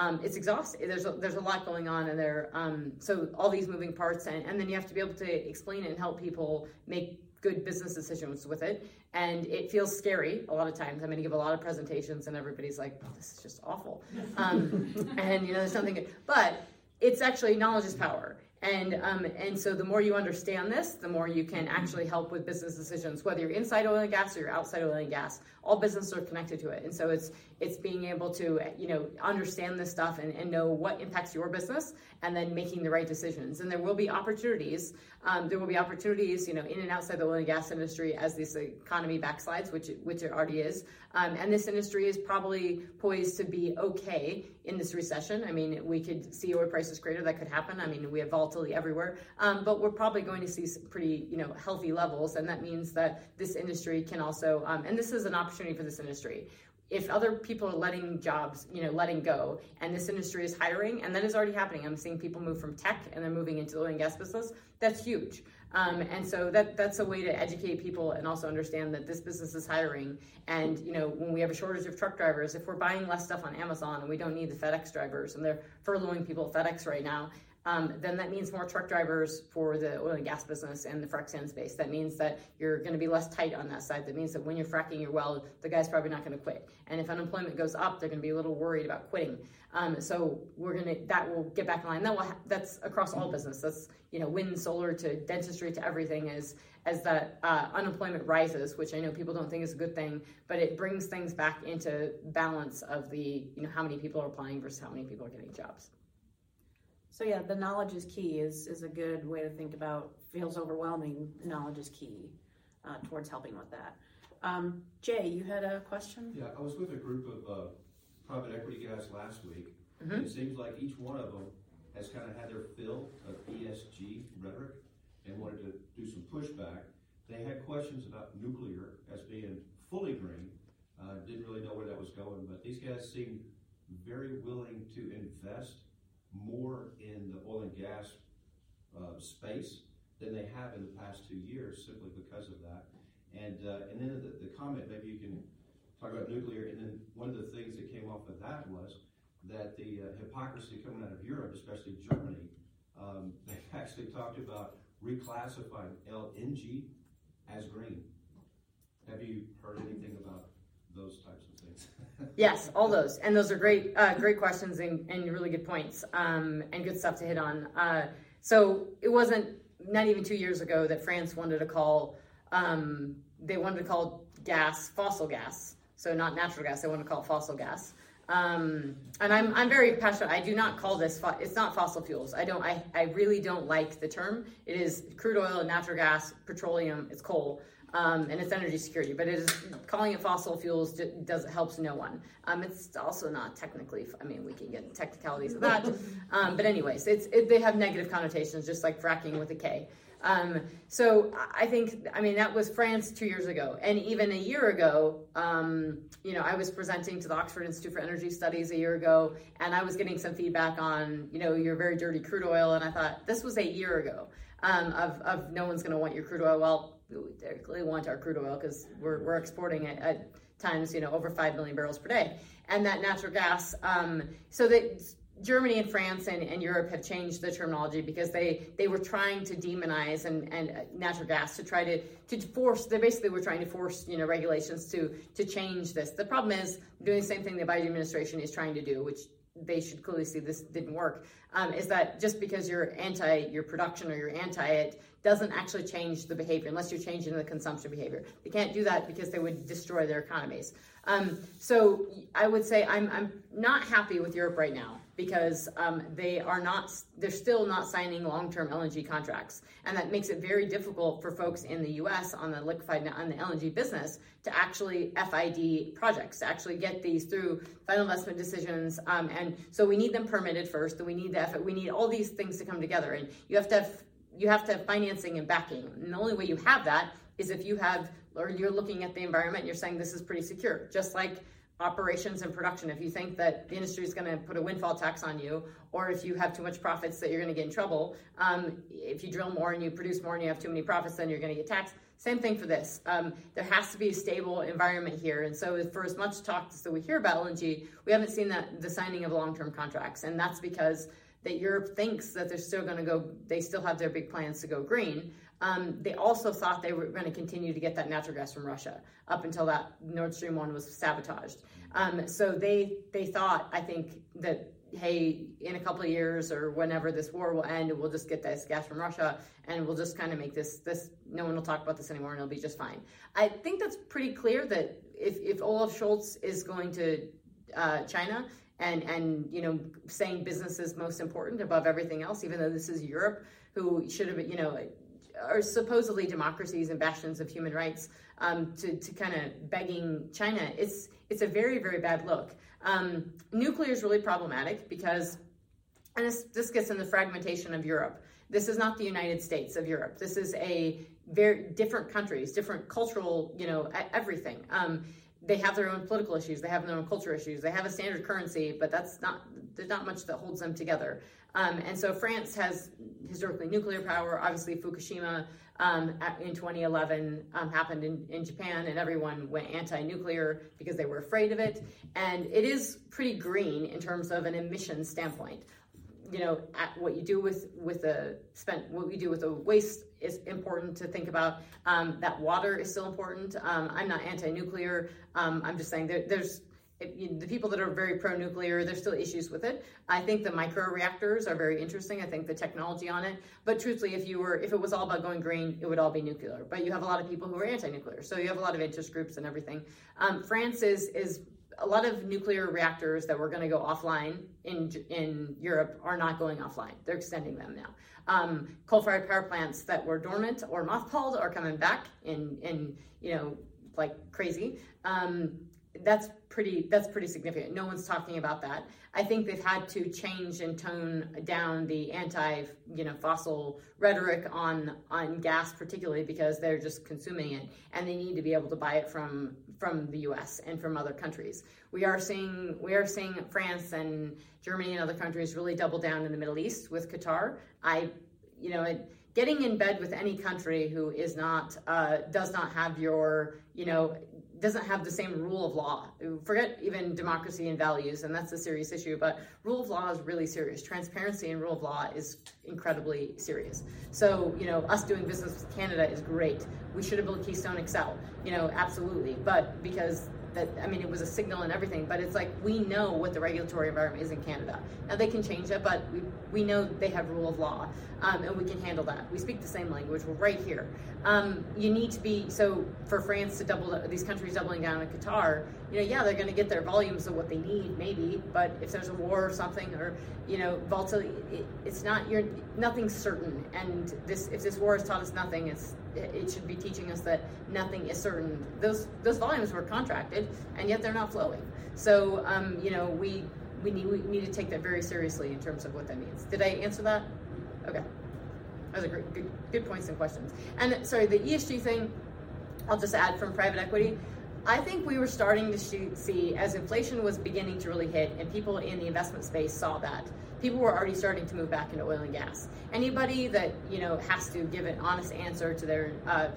um, it's exhausting. There's a, there's a lot going on in there. Um, so all these moving parts, and, and then you have to be able to explain it and help people make good business decisions with it. And it feels scary a lot of times. I'm going to give a lot of presentations, and everybody's like, oh, "This is just awful," um, and you know, there's something. But it's actually knowledge is power. And um, and so the more you understand this, the more you can actually help with business decisions, whether you're inside oil and gas or you're outside oil and gas. All businesses are connected to it, and so it's it's being able to you know understand this stuff and, and know what impacts your business, and then making the right decisions. And there will be opportunities. Um, there will be opportunities, you know, in and outside the oil and gas industry as this economy backslides, which which it already is. Um, and this industry is probably poised to be okay in this recession. I mean, we could see oil prices greater. That could happen. I mean, we have volatility everywhere, um, but we're probably going to see pretty, you know, healthy levels, and that means that this industry can also, um, and this is an opportunity for this industry if other people are letting jobs, you know, letting go, and this industry is hiring, and that is already happening. I'm seeing people move from tech and they're moving into the oil and gas business. That's huge. Um, and so that that's a way to educate people and also understand that this business is hiring. And you know, when we have a shortage of truck drivers, if we're buying less stuff on Amazon and we don't need the FedEx drivers, and they're furloughing people at FedEx right now, um, then that means more truck drivers for the oil and gas business and the frac sand space. That means that you're going to be less tight on that side. That means that when you're fracking your well, the guy's probably not going to quit. And if unemployment goes up, they're going to be a little worried about quitting. Um, so we're going to that will get back in line. That will ha- that's across all business. That's you know wind, solar to dentistry to everything is as that uh, unemployment rises, which I know people don't think is a good thing, but it brings things back into balance of the you know how many people are applying versus how many people are getting jobs. So yeah, the knowledge is key is is a good way to think about. Feels overwhelming. Knowledge is key uh, towards helping with that. Um, Jay, you had a question. Yeah, I was with a group of uh, private equity guys last week. Mm-hmm. It seems like each one of them has kind of had their fill of ESG rhetoric and wanted to do some pushback. They had questions about nuclear as being fully green. Uh, didn't really know where that was going, but these guys seem very willing to invest more in the oil and gas uh, space than they have in the past two years, simply because of that. And uh, and then the, the, comment, maybe you can talk about nuclear. And then one of the things that came off of that was that the uh, hypocrisy coming out of Europe, especially Germany, um, they actually talked about reclassifying LNG as green. Have you heard anything about those types things? yes, all those, and those are great, uh, great questions and, and really good points, um, and good stuff to hit on. Uh, so it wasn't not even two years ago that France wanted to call um, they wanted to call gas fossil gas, so not natural gas. They want to call fossil gas. Um, and I'm, I'm very passionate. I do not call this, fo- it's not fossil fuels. I don't, I, I really don't like the term. It is crude oil, natural gas, petroleum, it's coal. Um, and it's energy security, but it is calling it fossil fuels does helps no one. Um, it's also not technically. I mean, we can get technicalities of that, um, but anyways, it's it, they have negative connotations, just like fracking with a K. Um, so I think, I mean, that was France two years ago. And even a year ago, um, you know, I was presenting to the Oxford Institute for Energy Studies a year ago, and I was getting some feedback on, you know, your very dirty crude oil. And I thought, this was a year ago um, of, of no one's going to want your crude oil. Well, we technically want our crude oil because we're, we're exporting it at times, you know, over 5 million barrels per day. And that natural gas, um, so that Germany and France and, and Europe have changed the terminology because they, they were trying to demonize and, and uh, natural gas to try to, to force, they basically were trying to force, you know, regulations to, to change this. The problem is doing the same thing the Biden administration is trying to do, which they should clearly see this didn't work, um, is that just because you're anti your production or you're anti it doesn't actually change the behavior unless you're changing the consumption behavior. They can't do that because they would destroy their economies. Um, so I would say I'm, I'm not happy with Europe right now because um, they are not, they're still not signing long-term LNG contracts. And that makes it very difficult for folks in the US on the liquefied, on the LNG business to actually FID projects, to actually get these through final investment decisions. Um, and so we need them permitted first, and we need the, effort. we need all these things to come together. And you have to have, you have to have financing and backing. And the only way you have that is if you have, or you're looking at the environment you're saying this is pretty secure, just like operations and production. If you think that the industry is going to put a windfall tax on you, or if you have too much profits that you're going to get in trouble, um, if you drill more and you produce more and you have too many profits, then you're going to get taxed. Same thing for this. Um, there has to be a stable environment here. And so, for as much talk as we hear about LNG, we haven't seen that the signing of long term contracts. And that's because that Europe thinks that they're still going to go, they still have their big plans to go green. Um, they also thought they were going to continue to get that natural gas from Russia up until that Nord Stream one was sabotaged. Um, so they they thought, I think that hey, in a couple of years or whenever this war will end, we'll just get this gas from Russia and we'll just kind of make this this no one will talk about this anymore and it'll be just fine. I think that's pretty clear that if if Olaf Scholz is going to uh, China and and you know saying business is most important above everything else, even though this is Europe, who should have you know are supposedly democracies and bastions of human rights um, to, to kind of begging China, it's it's a very very bad look. Um, nuclear is really problematic because, and this, this gets in the fragmentation of Europe. This is not the United States of Europe. This is a very different countries, different cultural, you know, everything. Um, they have their own political issues. They have their own culture issues. They have a standard currency, but that's not there's not much that holds them together. Um, and so France has historically nuclear power. Obviously, Fukushima um, in 2011 um, happened in, in Japan, and everyone went anti-nuclear because they were afraid of it. And it is pretty green in terms of an emission standpoint. You know, what you do with with the spent, what we do with the waste is important to think about. Um, that water is still important. Um, I'm not anti-nuclear. Um, I'm just saying there, there's you know, the people that are very pro-nuclear, there's still issues with it. I think the micro reactors are very interesting. I think the technology on it, but truthfully, if you were, if it was all about going green, it would all be nuclear. But you have a lot of people who are anti-nuclear, so you have a lot of interest groups and everything. Um, France is is a lot of nuclear reactors that were going to go offline in in Europe are not going offline. They're extending them now. Um, coal-fired power plants that were dormant or mothballed are coming back in in you know like crazy. Um, that's pretty that's pretty significant. No one's talking about that. I think they've had to change and tone down the anti you know fossil rhetoric on on gas particularly because they're just consuming it and they need to be able to buy it from from the US and from other countries. We are seeing we are seeing France and Germany and other countries really double down in the Middle East with Qatar. I you know getting in bed with any country who is not uh, does not have your you know doesn't have the same rule of law. Forget even democracy and values, and that's a serious issue, but rule of law is really serious. Transparency and rule of law is incredibly serious. So, you know, us doing business with Canada is great. We should have built Keystone XL, you know, absolutely. But because that I mean, it was a signal and everything, but it's like we know what the regulatory environment is in Canada. Now they can change it, but we, we know they have rule of law, um, and we can handle that. We speak the same language. We're right here. Um, you need to be so for France to double these countries doubling down on Qatar. You know, yeah, they're going to get their volumes of what they need, maybe, but if there's a war or something, or you know, volatility, it, it's not you're nothing's certain. And this, if this war has taught us nothing, it's it should be teaching us that nothing is certain. Those those volumes were contracted, and yet they're not flowing. So um, you know we we need we need to take that very seriously in terms of what that means. Did I answer that? Okay, those are great, good, good points and questions. And sorry, the ESG thing. I'll just add from private equity. I think we were starting to see as inflation was beginning to really hit, and people in the investment space saw that people were already starting to move back into oil and gas. Anybody that you know has to give an honest answer to their uh,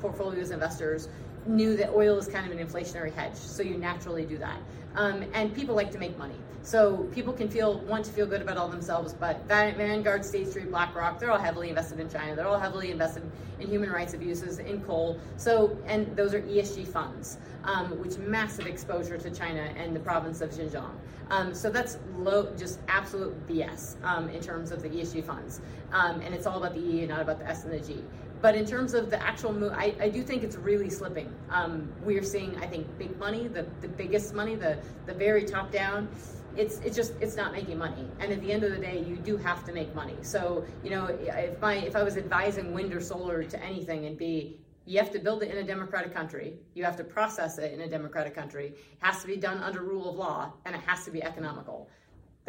portfolios investors knew that oil is kind of an inflationary hedge, so you naturally do that. Um, and people like to make money, so people can feel want to feel good about all themselves. But Vanguard, State Street, BlackRock, they're all heavily invested in China. They're all heavily invested in human rights abuses, in coal. So, and those are ESG funds, um, which massive exposure to China and the province of Xinjiang. Um, so that's low, just absolute BS um, in terms of the ESG funds. Um, and it's all about the E, and not about the S and the G. But in terms of the actual move, I, I do think it's really slipping. Um, we're seeing, I think, big money, the, the biggest money, the, the very top down. It's, it's just it's not making money and at the end of the day you do have to make money so you know if my if i was advising wind or solar to anything and be you have to build it in a democratic country. You have to process it in a democratic country. It has to be done under rule of law, and it has to be economical.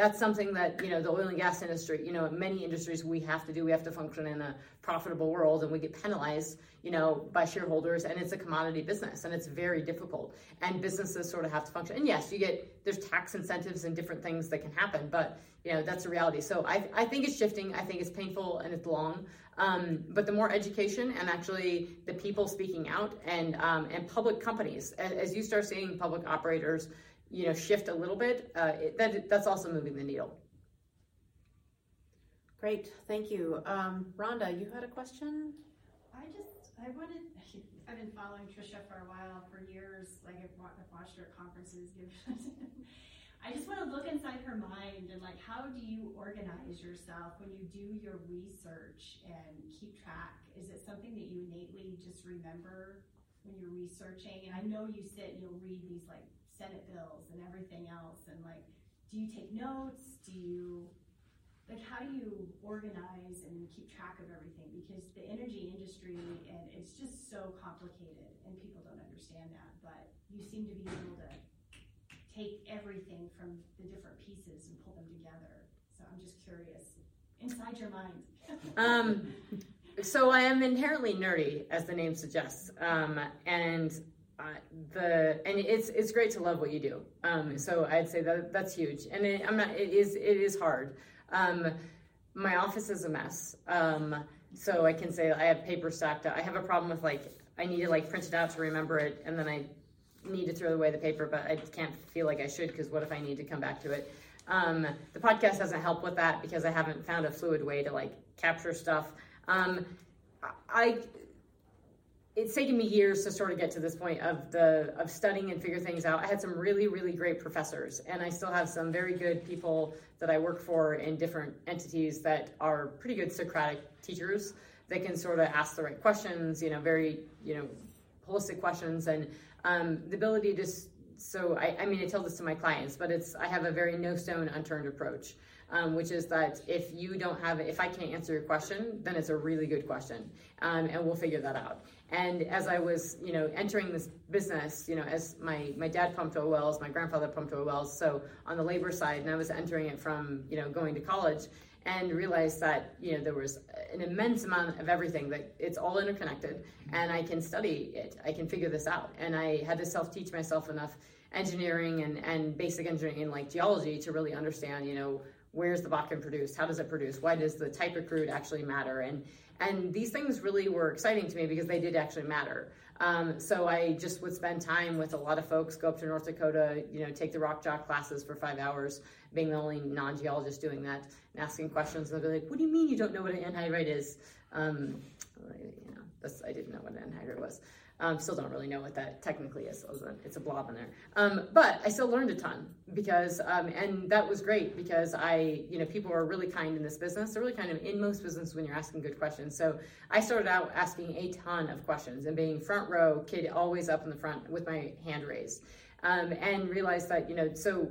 That's something that you know the oil and gas industry, you know, many industries we have to do. We have to function in a profitable world, and we get penalized, you know, by shareholders. And it's a commodity business, and it's very difficult. And businesses sort of have to function. And yes, you get there's tax incentives and different things that can happen, but you know that's a reality. So I I think it's shifting. I think it's painful and it's long. Um, but the more education and actually the people speaking out and um, and public companies, as, as, you start seeing public operators, you know, shift a little bit, uh, it, that that's also moving the needle. Great, thank you, um, Rhonda. You had a question. I just I wanted. I've been following Trisha for a while, for years. Like I've watched her at conferences, give I just want to look inside her mind and like, how do you organize yourself when you do your research and keep track? Is it something that you innately just remember when you're researching? And I know you sit and you'll read these like Senate bills and everything else, and like, do you take notes? Do you like how do you organize and keep track of everything? Because the energy industry and it's just so complicated, and people don't understand that. But you seem to be able to take everything from the different pieces and pull them together. So I'm just curious, inside your mind. um, so I am inherently nerdy, as the name suggests, um, and the and it's it's great to love what you do. Um, so I'd say that that's huge, and it, I'm not. It is it is hard. Um, my office is a mess. Um, so I can say I have paper stacked. up. I have a problem with like I need to like print it out to remember it, and then I need to throw away the paper, but I can't feel like I should because what if I need to come back to it? Um, the podcast doesn't help with that because I haven't found a fluid way to like capture stuff. Um, I it's taken me years to sort of get to this point of the of studying and figure things out. I had some really really great professors, and I still have some very good people that I work for in different entities that are pretty good Socratic teachers that can sort of ask the right questions. You know, very you know holistic questions and um, the ability to so I, I, mean I tell this to my clients, but it's I have a very no stone unturned approach, um, which is that if you don't have if I can't answer your question, then it's a really good question, um, and we'll figure that out. And as I was you know entering this business, you know as my my dad pumped oil wells, my grandfather pumped oil wells, so on the labor side, and I was entering it from you know going to college and realized that you know there was an immense amount of everything that it's all interconnected and i can study it. I can figure this out. And i had to self-teach myself enough engineering and, and basic engineering and like geology to really understand you know where's the bakken produced how does it produce why does the type of crude actually matter and and these things really were exciting to me because they did actually matter um, so I just would spend time with a lot of folks, go up to North Dakota, you know, take the rock jaw classes for five hours, being the only non-geologist doing that, and asking questions. And they'll be like, "What do you mean you don't know what an anhydrite is?" Um, you know, I didn't know what an anhydrite was. Um, still don't really know what that technically is. It's a blob in there. Um, but I still learned a ton because, um, and that was great because I, you know, people are really kind in this business. They're really kind of in most business when you're asking good questions. So I started out asking a ton of questions and being front row kid, always up in the front with my hand raised. Um, and realized that, you know, so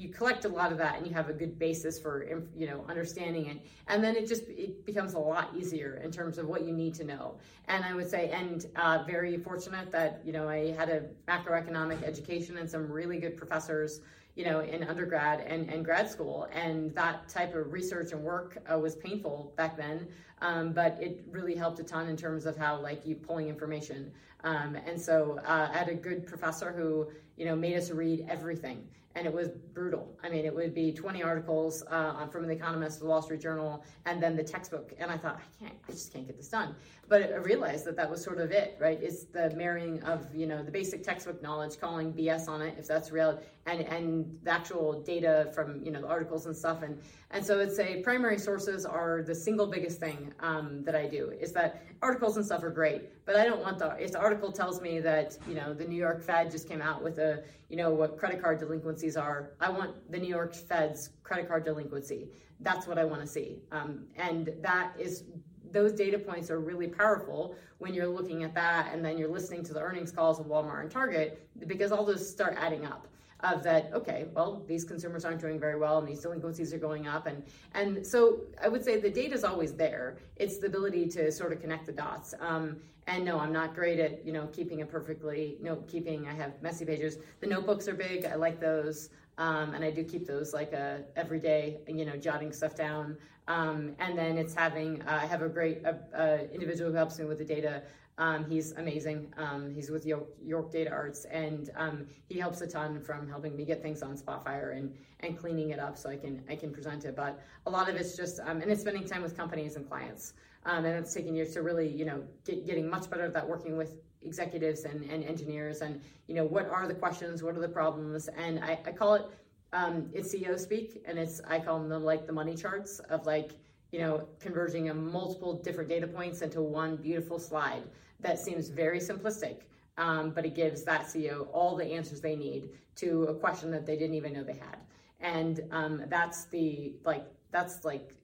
you collect a lot of that and you have a good basis for you know understanding it. And then it just it becomes a lot easier in terms of what you need to know. And i would say and uh, very fortunate that you know i had a macroeconomic education and some really good professors you know in undergrad and, and grad school. And that type of research and work uh, was painful back then um, but it really helped a ton in terms of how like you pulling information. Um, and so uh, i had a good professor who you know made us read everything and it was brutal. I mean, it would be 20 articles uh, from The Economist, The Wall Street Journal, and then the textbook. And I thought, I can't, I just can't get this done. But I realized that that was sort of it, right? It's the marrying of, you know, the basic textbook knowledge, calling BS on it, if that's real, and, and the actual data from, you know, the articles and stuff. And, and so it's a primary sources are the single biggest thing um, that I do is that articles and stuff are great, but I don't want the, if the article tells me that, you know, the New York Fed just came out with a, you know, what credit card delinquencies are, I want the New York Fed's credit card delinquency. That's what I want to see. Um, and that is those data points are really powerful when you're looking at that and then you're listening to the earnings calls of Walmart and Target because all those start adding up of that okay well these consumers aren't doing very well and these delinquencies are going up. And and so i would say the data is always there. It's the ability to sort of connect the dots. Um, and no i'm not great at you know keeping it perfectly. Note keeping i have messy pages. The notebooks are big. I like those. Um, and I do keep those like a uh, every day, you know, jotting stuff down. Um, and then it's having uh, I have a great uh, uh, individual who helps me with the data. Um, he's amazing. Um, he's with York, York Data Arts, and um, he helps a ton from helping me get things on Spotfire and and cleaning it up so I can I can present it. But a lot of it's just um, and it's spending time with companies and clients. and it's taking years to really, you know, get, getting much better at that, working with executives and, and engineers and you know what are the questions what are the problems and i, I call it um, it's ceo speak and it's i call them like the money charts of like you know converging multiple different data points into one beautiful slide that seems very simplistic um, but it gives that ceo all the answers they need to a question that they didn't even know they had. And um, that's the like that's like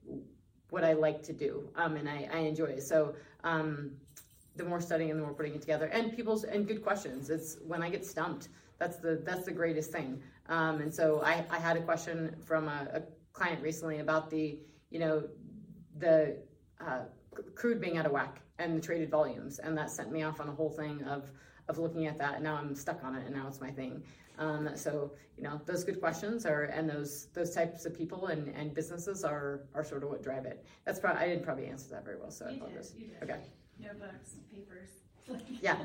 what i like to do um, and I, I enjoy it. So um, the more studying and the more putting it together and people's and good questions. It's when i get stumped that's the that's the greatest thing. Um, and so I, I had a question from a, a, client recently about the you know the uh, crude being out of whack and the traded volumes and that sent me off on a whole thing of of looking at that and now i'm stuck on it and now it's my thing um, so you know those good questions are and those those types of people and, and businesses are are sort of what drive it that's probably i didn't probably answer that very well so you i apologize okay notebooks, papers. yeah.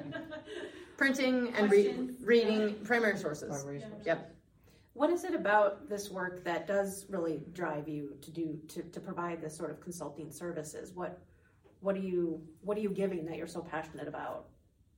Printing and re- reading primary sources. Primary sources. Yep. What is it about this work that does really drive you to do to, to provide this sort of consulting services? What what are you what are you giving that you're so passionate about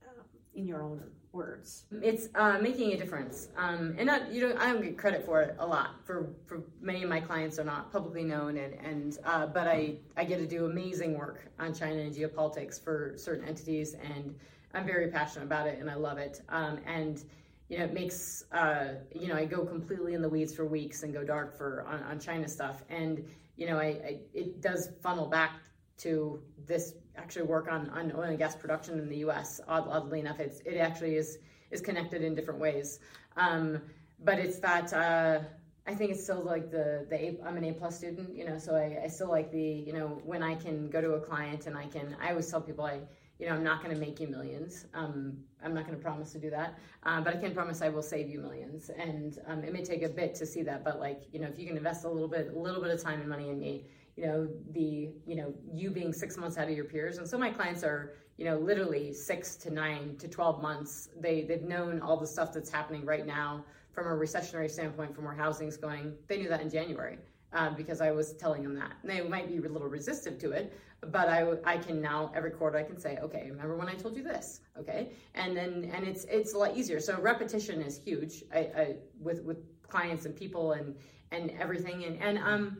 uh, in your own words? It's uh, making a difference, um, and not you know I don't get credit for it a lot. For for many of my clients are not publicly known, and and uh, but I I get to do amazing work on China and geopolitics for certain entities, and I'm very passionate about it, and I love it. Um, and you know it makes uh, you know I go completely in the weeds for weeks and go dark for on, on China stuff, and you know I, I it does funnel back to this actually work on, on oil and gas production in the U.S. Odd, oddly enough, it's, it actually is is connected in different ways. Um, but it's that uh, I think it's still like the the a, I'm an A plus student, you know, so I, I still like the you know when I can go to a client and I can I always tell people I you know I'm not going to make you millions. Um, I'm not going to promise to do that, um, but I can promise I will save you millions. And um, it may take a bit to see that, but like you know if you can invest a little bit a little bit of time and money in me you know the you know you being six months ahead of your peers and so my clients are you know literally six to nine to 12 months they they've known all the stuff that's happening right now from a recessionary standpoint from where housing's going they knew that in january um, because I was telling them that. And they might be a little resistant to it, but I, I can now every quarter I can say, okay, remember when I told you this, okay? And then and it's it's a lot easier. So repetition is huge I, I, with with clients and people and and everything. And and um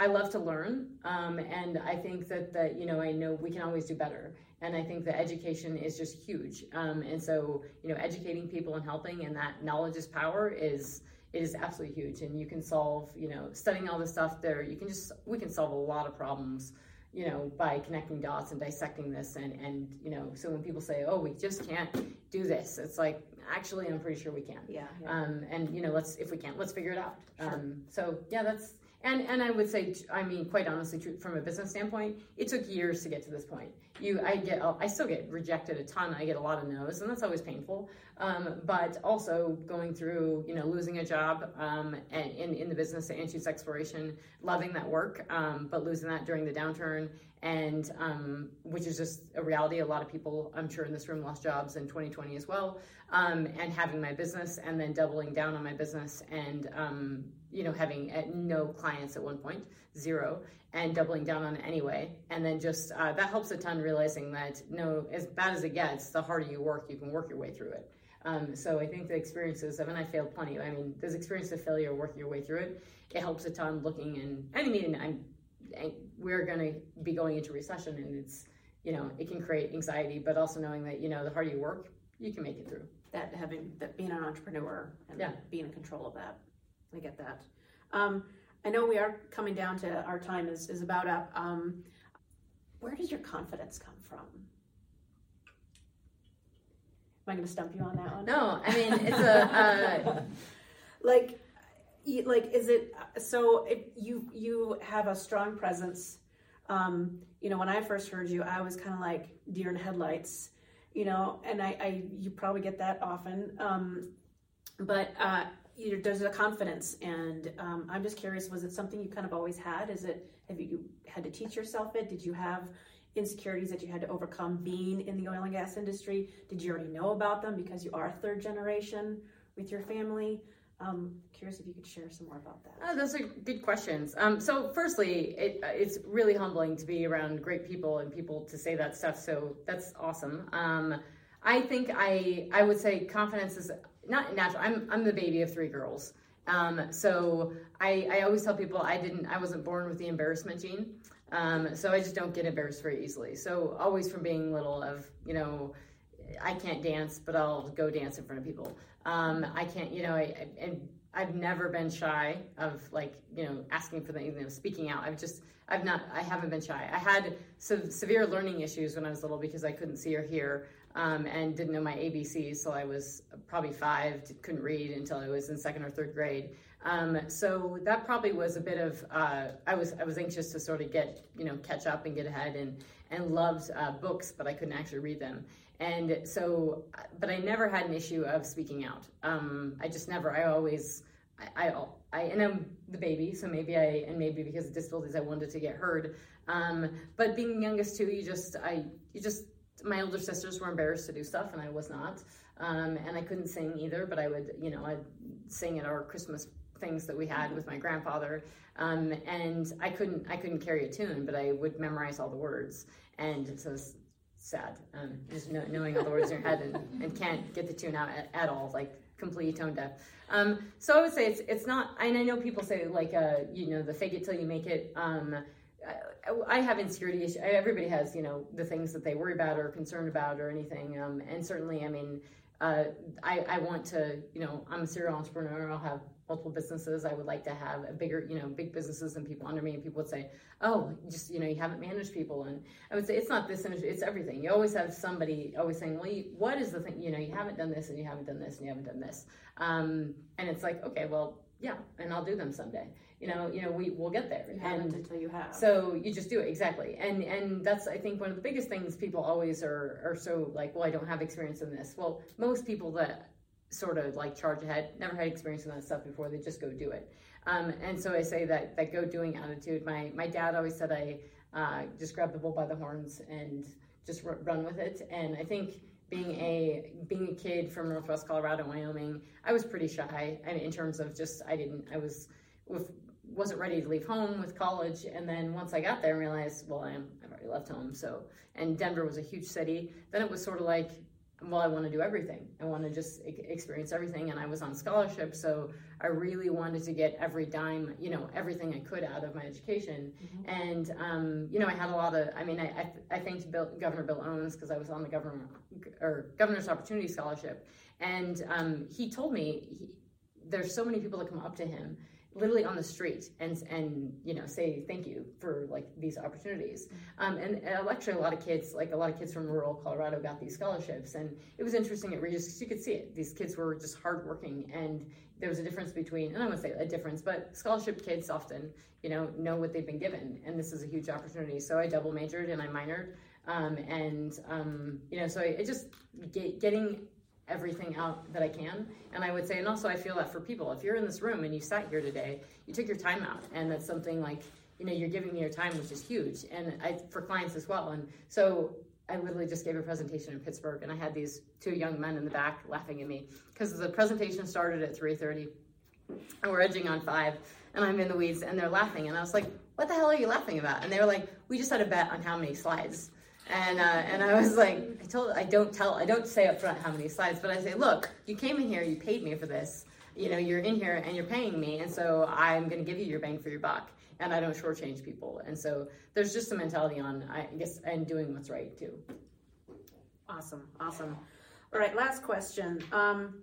I love to learn, um, and I think that that you know I know we can always do better, and I think that education is just huge. Um, and so you know, educating people and helping, and that knowledge is power is it is absolutely huge. And you can solve you know studying all this stuff there. You can just we can solve a lot of problems you know, by connecting dots and dissecting this and, and, you know, so when people say, oh, we just can't do this, it's like, actually, I'm pretty sure we can. Yeah. yeah. Um, and, you know, let's, if we can't, let's figure it out. Sure. Um, so yeah, that's, and, and I would say, I mean, quite honestly, from a business standpoint, it took years to get to this point. You, I get, I still get rejected a ton. I get a lot of no's, and that's always painful. Um, but also going through, you know, losing a job um, and in, in the business of anti exploration, loving that work, um, but losing that during the downturn, and um, which is just a reality. A lot of people, I'm sure, in this room lost jobs in 2020 as well. Um, and having my business, and then doubling down on my business, and um, you know, having uh, no clients at one point, zero, and doubling down on it anyway. And then just uh, that helps a ton, realizing that no, as bad as it gets, the harder you work, you can work your way through it. Um, so I think the experiences, I mean, I failed plenty. I mean, there's experience of failure, working your way through it. It helps a ton looking and, I mean, I'm, I, we're going to be going into recession and it's, you know, it can create anxiety, but also knowing that, you know, the harder you work, you can make it through. That having, that being an entrepreneur and Yeah. being in control of that. I get that. Um, I know we are coming down to our time is, is about up. Um, where does your confidence come from? Am I going to stump you on that one? No, I mean, it's a, uh, like like is it so it, you you have a strong presence um you know when i first heard you i was kind of like deer in headlights you know and i i you probably get that often um but uh you, there's a confidence and um, i'm just curious was it something you kind of always had is it have you had to teach yourself it did you have insecurities that you had to overcome being in the oil and gas industry did you already know about them because you are third generation with your family um, curious if you could share some more about that. Oh, those are good questions. Um, so, firstly, it, it's really humbling to be around great people and people to say that stuff. So that's awesome. Um, I think I I would say confidence is not natural. I'm I'm the baby of three girls. Um, so I, I always tell people I didn't I wasn't born with the embarrassment gene. Um, so I just don't get embarrassed very easily. So always from being little of you know I can't dance, but I'll go dance in front of people. Um, I can't, you know, I, and I've never been shy of like, you know, asking for the, you know, speaking out. I've just, I've not, I haven't been shy. I had some severe learning issues when I was little because I couldn't see or hear um, and didn't know my ABCs. So I was probably five, couldn't read until I was in second or third grade. Um, so that probably was a bit of, uh, I was, I was anxious to sort of get, you know, catch up and get ahead and, and loved uh, books, but I couldn't actually read them. And so, but I never had an issue of speaking out. Um, I just never, I always, I, I, I, and I'm the baby, so maybe I, and maybe because of disabilities, I wanted to get heard. Um, but being youngest too, you just, I, you just, my older sisters were embarrassed to do stuff and I was not. Um, and I couldn't sing either, but I would, you know, I'd sing at our Christmas things that we had with my grandfather. Um, and I couldn't, I couldn't carry a tune, but I would memorize all the words. And it's so sad. Um, just know, knowing all the words in your head and, and can't get the tune out at, at all, like completely tone deaf. Um, so I would say it's it's not. And I know people say like uh, you know the fake it till you make it. I, I have insecurity issues. Everybody has you know the things that they worry about or concerned about or anything. Um, and certainly, I mean, uh, I I want to you know I'm a serial entrepreneur. I'll have multiple businesses. I would like to have a bigger, you know, big businesses and people under me. And people would say, "Oh, just you know, you haven't managed people." And I would say, "It's not this industry; it's everything. You always have somebody always saying, well, you, what is the thing? You know, you haven't done this, and you haven't done this, and you haven't done this." Um, and it's like, okay, well, yeah, and I'll do them someday. You know, you know, we will get there. You haven't until you have. So you just do it exactly, and and that's I think one of the biggest things people always are are so like, well, I don't have experience in this. Well, most people that sort of like charge ahead, never had experience in that stuff before, they just go do it. Um, and so I say that that go doing attitude. My my dad always said I uh, just grab the bull by the horns and just r- run with it. And I think being a being a kid from Northwest Colorado, Wyoming, I was pretty shy. I mean, in terms of just I didn't I was with wasn't ready to leave home with college. And then once I got there and realized, well, I am I've already left home. So and Denver was a huge city. Then it was sort of like well, I want to do everything. I want to just experience everything. And I was on scholarship, so I really wanted to get every dime, you know, everything I could out of my education. And, um, you know, I had a lot of, I mean, I, I, I thanked Bill, Governor Bill Owens because I was on the governor or Governor's Opportunity Scholarship. And um, he told me he, there's so many people that come up to him literally on the street and and you know say thank you for like these opportunities. Um, and, and actually a lot of kids like a lot of kids from rural colorado got these scholarships and it was interesting at regis you could see it. These kids were just hardworking and there was a difference between and i wouldn't say a difference but scholarship kids often you know know what they've been given and this is a huge opportunity. So i double majored and i minored. Um, and um, you know so I, I just get, getting everything out that I can. And I would say, and also I feel that for people, if you're in this room and you sat here today, you took your time out, and that's something like, you know, you're giving me your time, which is huge, and I for clients as well. And so I literally just gave a presentation in Pittsburgh, and I had these two young men in the back laughing at me because the presentation started at 3:30, and we're edging on five, and I'm in the weeds, and they're laughing, and I was like, "What the hell are you laughing about?" And they were like, "We just had a bet on how many slides." And uh, and I was like, I told I don't tell I don't say up front how many slides, but I say, look, you came in here, you paid me for this. You know, you're in here and you're paying me, and so I'm going to give you your bang for your buck, and I don't shortchange people. And so there's just a mentality on, I guess, and doing what's right too. Awesome, awesome. All right, last question. Um,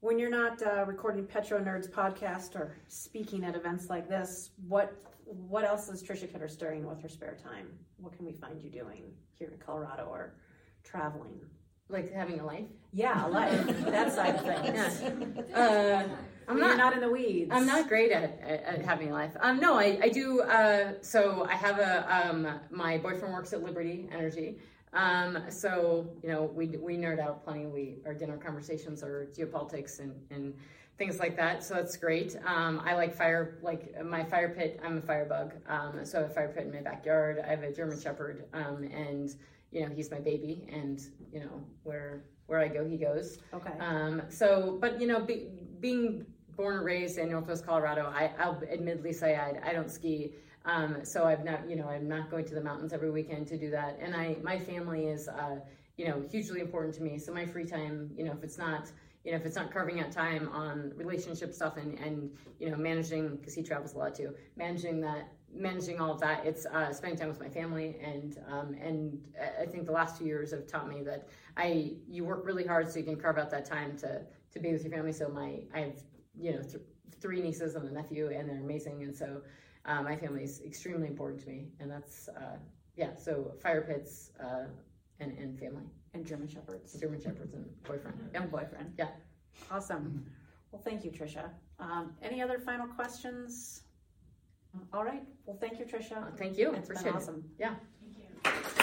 when you're not uh, recording Petro Nerds podcast or speaking at events like this, what what else is Trisha Curtis doing with her spare time? What can we find you doing here in Colorado or traveling? Like having a life. Yeah, a life. that side of things. Yeah. Uh, I'm not not in the weeds. I'm not great at, at, at having a life. Um, no, I, I do. Uh, so I have a um, my boyfriend works at Liberty Energy. Um, so you know we we nerd out plenty. We our dinner conversations are geopolitics and and things like that. So that's great. Um, I like fire like my fire pit. I'm a firebug. Um, so I have a fire pit in my backyard. I have a German Shepherd, um, and you know he's my baby, and you know where where I go he goes. Okay. Um, so, but you know, be, being born and raised in Northwest Colorado, I, I'll admittedly say I, I don't ski. Um, so I'm not, you know, I'm not going to the mountains every weekend to do that. And I, my family is, uh, you know, hugely important to me. So my free time, you know, if it's not, you know, if it's not carving out time on relationship stuff and, and you know, managing, because he travels a lot too, managing that, managing all of that, it's uh, spending time with my family. And, um, and I think the last two years have taught me that I, you work really hard so you can carve out that time to, to be with your family. So my, I have, you know, th- three nieces and a nephew and they're amazing. And so uh, my family is extremely important to me. And that's, uh, yeah, so fire pits uh, and, and family, and German Shepherds. German Shepherds and boyfriend. And boyfriend. Yeah. Awesome. Well, thank you, Trisha. Um, any other final questions? All right. Well, thank you, Trisha. Uh, Thank you. It's been Appreciate it. awesome. Yeah.